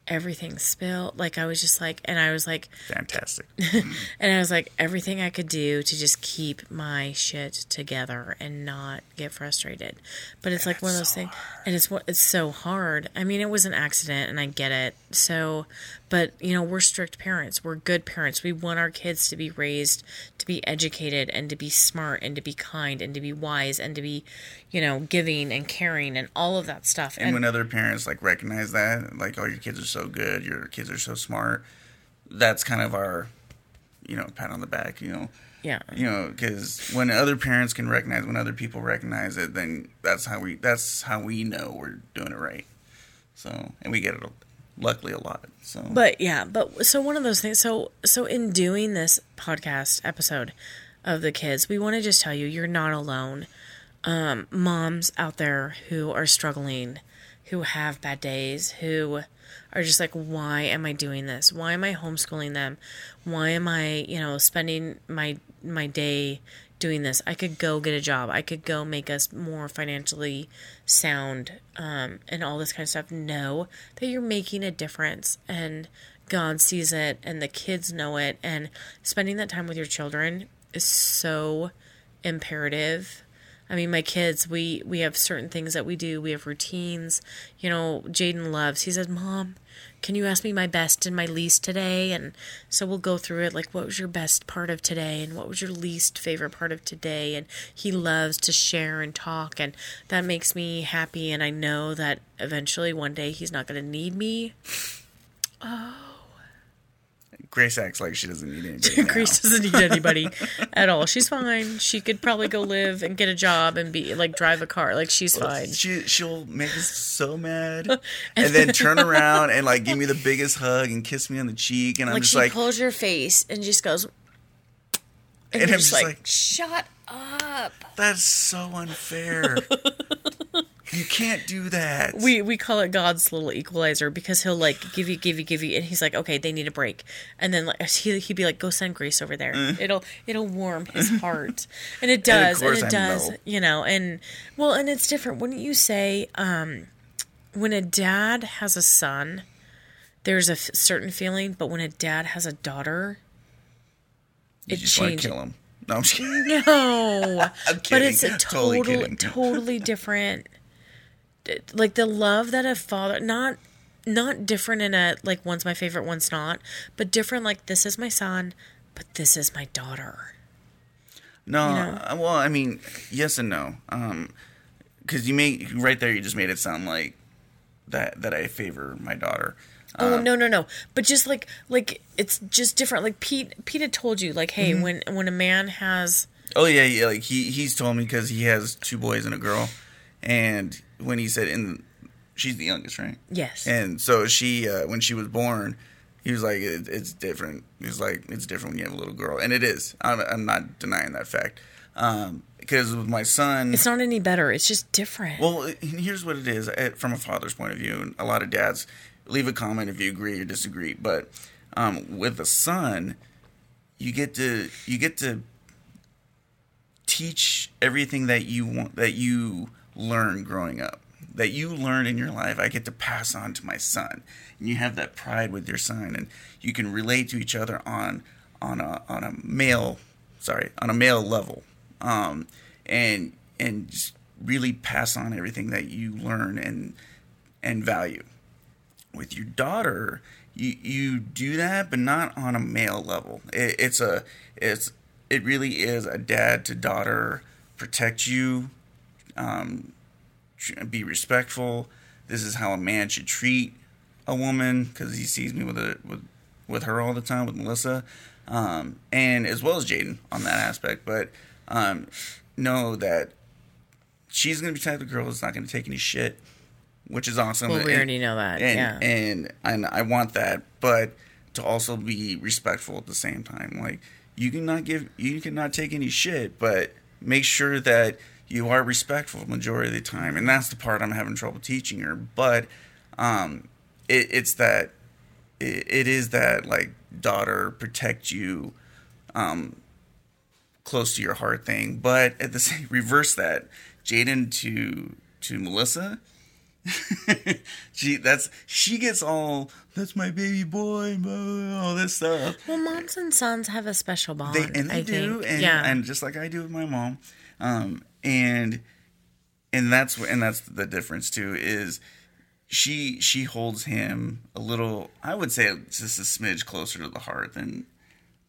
Everything spilled. Like I was just like and I was like Fantastic. and I was like everything I could do to just keep my shit together and not get frustrated. But it's like one of those things and it's what it's so hard. I mean, it was an accident and I get it. So, but you know, we're strict parents. We're good parents. We want our kids to be raised to be educated and to be smart and to be kind and to be wise and to be, you know, giving and caring and all of that stuff. And when other parents like recognize that, like, oh, your kids are so good, your kids are so smart, that's kind of our, you know, pat on the back, you know. yeah. You know, because when other parents can recognize, when other people recognize it, then that's how we that's how we know we're doing it right. So, and we get it luckily a lot. So, But yeah, but so one of those things. So so in doing this podcast episode of the kids, we want to just tell you you're not alone. Um, moms out there who are struggling, who have bad days, who are just like, why am I doing this? Why am I homeschooling them? Why am I, you know, spending my my day doing this? I could go get a job. I could go make us more financially sound um, and all this kind of stuff. Know that you're making a difference and God sees it and the kids know it. And spending that time with your children is so imperative. I mean, my kids, we we have certain things that we do. We have routines. You know, Jaden loves. He says, "Mom, can you ask me my best and my least today?" And so we'll go through it. Like, what was your best part of today, and what was your least favorite part of today? And he loves to share and talk, and that makes me happy. And I know that eventually, one day, he's not going to need me. Oh. Grace acts like she doesn't need now. Grace doesn't need anybody at all. She's fine. She could probably go live and get a job and be like drive a car. Like she's fine. She she'll make us so mad, and then turn around and like give me the biggest hug and kiss me on the cheek, and I'm Like just she like, pulls your face and just goes, and, And I'm just just like, like- shut up. that's so unfair. you can't do that. We we call it God's little equalizer because he'll like give you, give you, give you, and he's like, okay, they need a break, and then like he he'd be like, go send Grace over there. It'll it'll warm his heart, and it Mm. And does, and, it does, know. you know, and well, and it's different. Wouldn't you say, um, when a dad has a son, there's a f- certain feeling, but when a dad has a daughter, you it just want to changes. kill him. No, I'm kidding. No, I'm but it's a Totally total, kidding. totally different. Like the love that a father, not, not different in a like one's my favorite, one's not, but different. Like this is my son, but this is my daughter. No, You know? uh, well, I mean, yes and no. Um, because you made right there, you just made it sound like that that I favor my daughter. Oh no no no! But just like like it's just different. Like Pete Pete had told you like, hey, Mm-hmm. when when a man has Oh yeah, yeah. Like he he's told me because he has two boys and a girl, and when he said in, she's the youngest, right? yes, And so she, uh, when she was born, he was like, it, "It's different." He was like, "It's different when you have a little girl," and it is. I'm, I'm not denying that fact. Um, because with my son, it's not any better. It's just different. well, here's what it is eh, from a father's point of view, and a lot of dads leave a comment if you agree or disagree. But um, with a son, you get to you get to teach everything that you want that you learn growing up that you learned in your life i get to pass on to my son. And you have that pride with your son and you can relate to each other on on a on a male sorry on a male level. Um and and really pass on everything that you learn and and value. With your daughter you you do that but not on a male level. It, it's a it's it really is a dad to daughter protect you um be respectful this is how a man should treat a woman because he sees me with a with with her all the time with melissa um and as well as jaden on that aspect but um know that she's gonna be the type of girl that's not gonna take any shit which is awesome well, we And- already know that. and yeah. and and I want that, but to also be respectful at the same time. Like you cannot give, you cannot take any shit, but make sure that you are respectful majority of the time, and that's the part I'm having trouble teaching her. But um, it, it's that it, it is that like daughter protect you, um, close to your heart thing, but at the same reverse that Jaden to to Melissa she that's she gets all that's my baby boy, blah, blah, blah, all this stuff. well, moms and sons have a special bond. They and they I do, think. and yeah. and just like I do with my mom, um, and and that's and that's the difference too is she she holds him a little I would say just a smidge closer to the heart than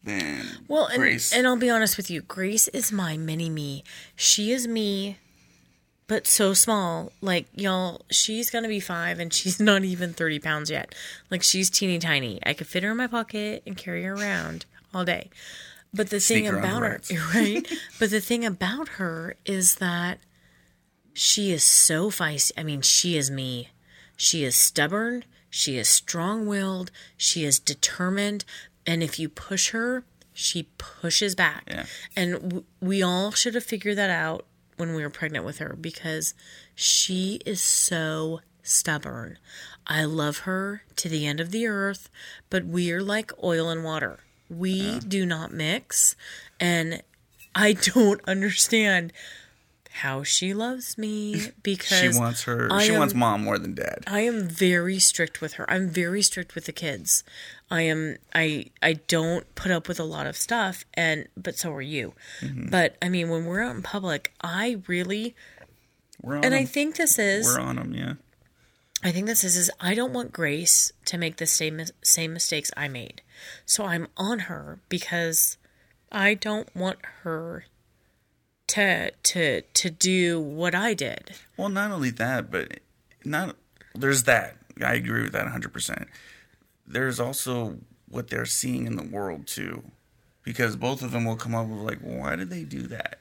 than Well, and, Grace. and I'll be honest with you, Grace is my mini me. She is me, but so small. Like, y'all, she's gonna be five and she's not even 30 pounds yet. Like, she's teeny tiny. I could fit her in my pocket and carry her around all day. But the thing Sneak her on about her, right? but the thing about her is that she is so feisty. I mean, she is me. She is stubborn. She is strong willed. She is determined. And if you push her, she pushes back. Yeah. And w- we all should have figured that out when we were pregnant with her because she is so stubborn. I love her to the end of the earth, but we are like oil and water. We do not mix. And I don't understand how she loves me because She wants her. I she am- wants mom more than dad. I am very strict with her. I'm very strict with the kids. I am I I don't put up with a lot of stuff and but so are you. Mm-hmm. But I mean when we're out in public, I really We're on. and I think this is we're on them. Yeah. I think this is is I don't want Grace to make the same same mistakes I made. So I'm on her because I don't want her to to to do what I did. Well, not only that, but not there's that. I agree with that 100. percent There's also what they're seeing in the world too, because both of them will come up with like, well, why did they do that?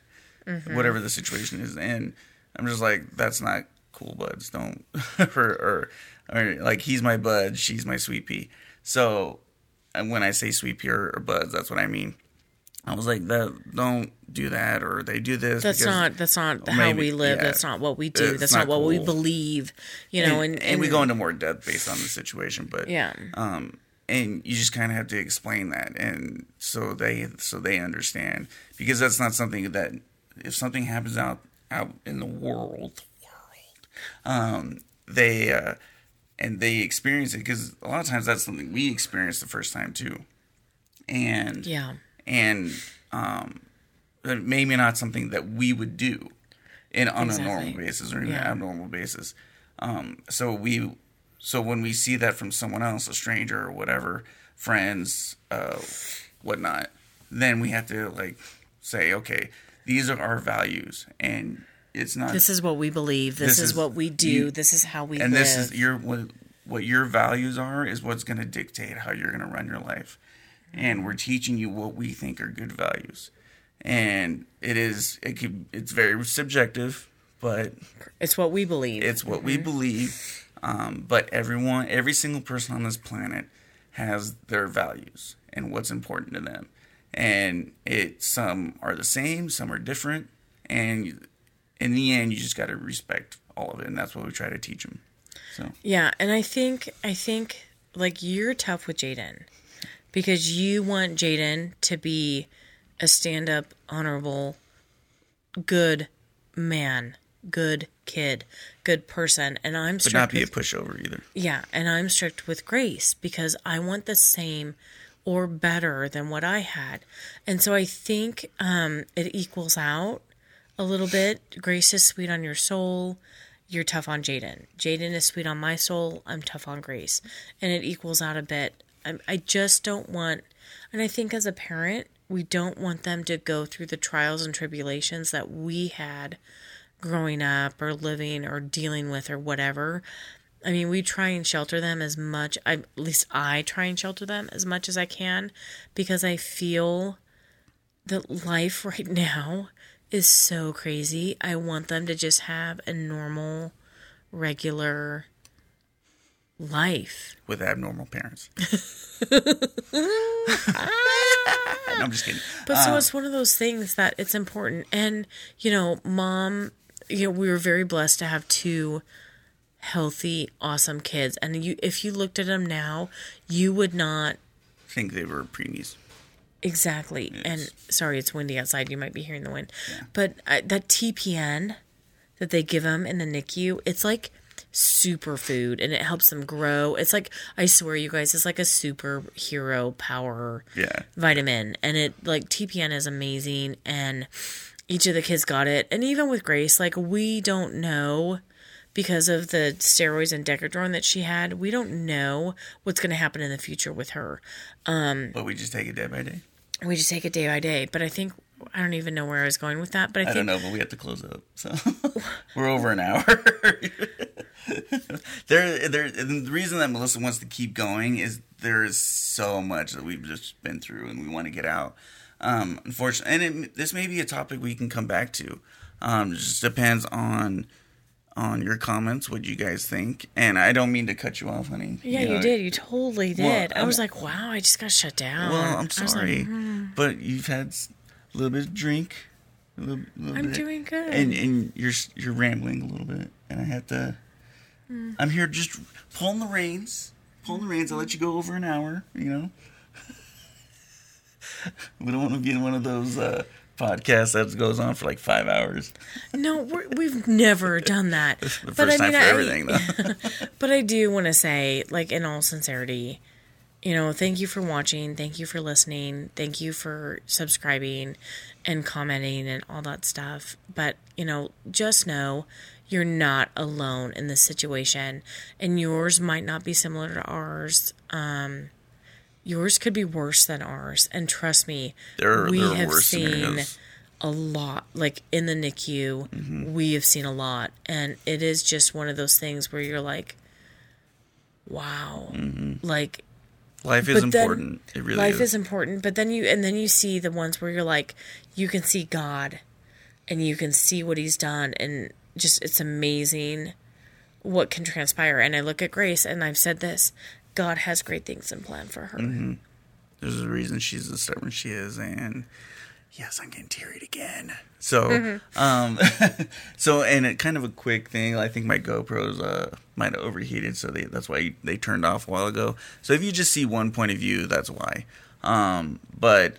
Mm-hmm. Whatever the situation is, and I'm just like, that's not cool, buds. Don't or, or or like he's my bud, she's my sweet pea. So and when I say sweet pea or, or buds, that's what I mean. I was like, that don't do that, or they do this. That's because- not that's not how maybe- we live. yeah. That's not what we do. That's not not, what we believe. You know, and, and, we go into more depth based on the situation, but Yeah. um, and you just kind of have to explain that, and so they so they understand because that's not something that if something happens out out in the world, um, they uh, and they experience it because a lot of times that's something we experience the first time too, and yeah. and um, maybe not something that we would do in on a normal basis or even Yeah. an abnormal basis. Um, so we, so when we see that from someone else, a stranger or whatever, friends, uh, whatnot, then we have to like say, okay, these are our values, and it's not This is what we believe. This, This is, is- what we do. you- this is how we and live. this is your what, what your values are is what's going to dictate how you're going to run your life and we're teaching you what we think are good values and it is it could it's very subjective but it's what we believe. it's what we believe um, but everyone every single person on this planet has their values and what's important to them and it some are the same some are different and in the end you just got to respect all of it and that's what we try to teach them so. Yeah, and I think I think like you're tough with Jaden because you want Jaden to be a stand-up, honorable, good man, good kid, good person, and I'm but strict not be a pushover either. Yeah, and I'm strict with Grace because I want the same or better than what I had, and so I think um, it equals out a little bit. Grace is sweet on your soul. You're tough on Jaden. Jaden is sweet on my soul. I'm tough on Grace. And it equals out a bit. I, I just don't want, and I think as a parent, we don't want them to go through the trials and tribulations that we had growing up or living or dealing with or whatever. I mean, we try and shelter them as much, I, at least I try and shelter them as much as I can because I feel that life right now is so crazy. I want them to just have a normal, regular life. with abnormal parents. no, I'm just kidding. But so uh, it's one of those things that it's important. And, you know, mom, you know, we were very blessed to have two healthy, awesome kids. And you if you looked at them now, you would not think they were preemies. Exactly. And sorry, it's windy outside. You might be hearing the wind. But uh, that TPN that they give them in the NICU, it's like superfood and it helps them grow. It's like, I swear, you guys, it's like a superhero power Yeah. vitamin. And it, like, TPN is amazing. And each of the kids got it. And even with Grace, like, we don't know because of the steroids and Decadron that she had, we don't know what's going to happen in the future with her. Um, But we just take it day by day. We just take it day by day. But I think I don't even know where I was going with that. But I, I think don't know, but we have to close up. So we're over an hour. there, there. And the reason that Melissa wants to keep going is there is so much that we've just been through, and we want to get out. Um, unfortunately, and it, this may be a topic we can come back to. Um, it just depends on on your comments what you guys think. And I don't mean to cut you off, honey. Yeah, you know, did. You totally did. Well, I was I'm- like, wow, I just got shut down. Well, I'm I was like, sorry, hmm, but you've had a little bit of drink. A little, little I'm bit, doing good. and and you're you're rambling a little bit, and I have to. Hmm. I'm here just pulling the reins, pulling the reins. I'll let you go over an hour. You know. we don't want to be in one of those uh, podcasts that goes on for like five hours. no, we're, we've never done that. The first time for everything, though. But I do want to say, like, in all sincerity, you know, thank you for watching. Thank you for listening. Thank you for subscribing and commenting and all that stuff. But, you know, just know you're not alone in this situation. And yours might not be similar to ours. Um, yours could be worse than ours. And trust me, There are- we there have worse seen scenarios. a lot like in the NICU Mm-hmm. we have seen a lot and it is just one of those things where you're like wow Mm-hmm. like Life is important. It really life is. is important but then you and then you see the ones where you're like you can see God and you can see what he's done and just it's amazing what can transpire and I look at Grace and I've said this God has great things in plan for her Mm-hmm. There's a reason she's the stubborn she is, and yes, I'm getting teary again. So, Mm-hmm. um, so and it kind of a quick thing. I think my GoPros uh might have overheated, so they that's why they turned off a while ago. So if you just see one point of view, that's why. Um, but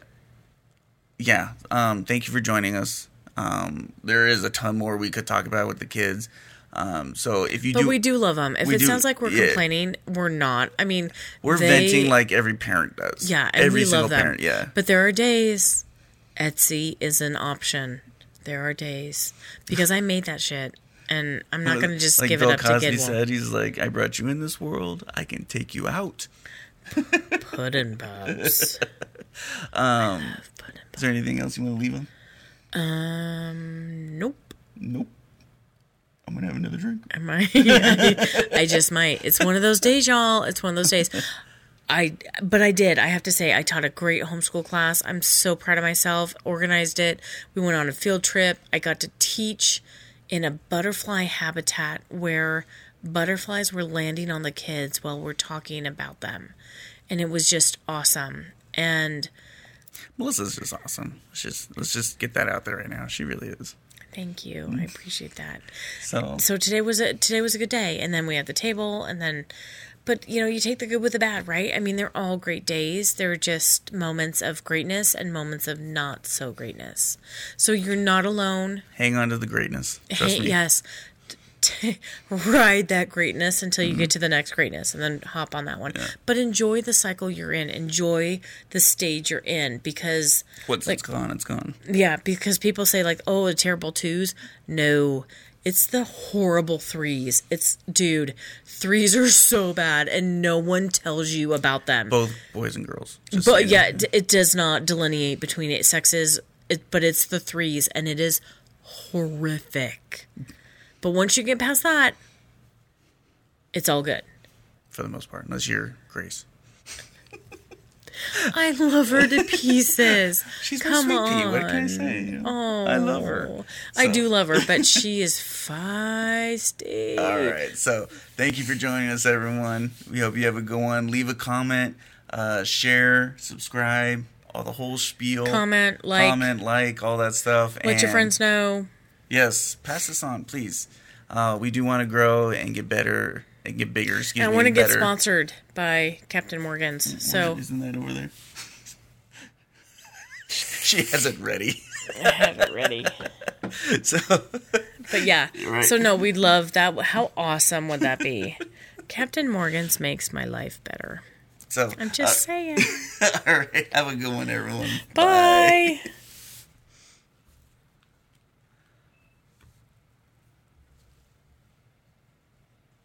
yeah, um, thank you for joining us. Um, there is a ton more we could talk about with the kids. Um, so if you but do, we do love them if it do- sounds like we're yeah. complaining we're not I mean we're they- venting like every parent does. Yeah, every we single love them. parent. Yeah, But there are days Etsy is an option. There are days because I made that shit, and I'm not going to just like give Bill it up Cosby to Goodwill. said, he's like, I brought you in this world. I can take you out. Puddin' bubs. Um, Puddin' is there anything else you want to leave on? Um, nope. Nope. I'm gonna have another drink. I might. I, I just might. It's one of those days, y'all. It's one of those days. I, but I did. I have to say, I taught a great homeschool class. I'm so proud of myself. Organized it. We went on a field trip. I got to teach in a butterfly habitat where butterflies were landing on the kids while we're talking about them, and it was just awesome. And Melissa's just awesome. Let's just let's just get that out there right now. She really is. Thank you. I mm. appreciate that. So so today was a today was a good day and then we had the table and then but you know you take the good with the bad right? I mean they're all great days. They're just moments of greatness and moments of not so greatness. So you're not alone. Hang on to the greatness. Hey, yes T- ride that greatness until you Mm-hmm. get to the next greatness and then hop on that one but enjoy the cycle you're in enjoy the stage you're in because What's like it's gone, it's gone. yeah, because people say like, "Oh, the terrible twos." No, it's the horrible threes. It's dude, threes are so bad, and no one tells you about them. Both boys and girls. Just but yeah, it, it does not delineate between it sexes. It, but it's the threes, and it is horrific. But once you get past that, it's all good. for the most part, unless you're Grace. I love her to pieces. She's my Come sweet pea. What can I say? You know? I love her. I do love her, but she is feisty. All right. So thank you for joining us, everyone. We hope you have a good one. Leave a comment, uh, share, subscribe, all the whole spiel. Comment, like, comment, like, all that stuff. let your friends know. Yes, pass this on, please. Uh, we do want to grow and get better and get bigger. Excuse And I me. want to get better. sponsored by Captain Morgan's. So isn't that over there? she has it ready. I have it ready. so But yeah. right. So no, we'd love that. How awesome would that be? Captain Morgan's makes my life better. so I'm just saying. all right. Have a good one, everyone. Bye.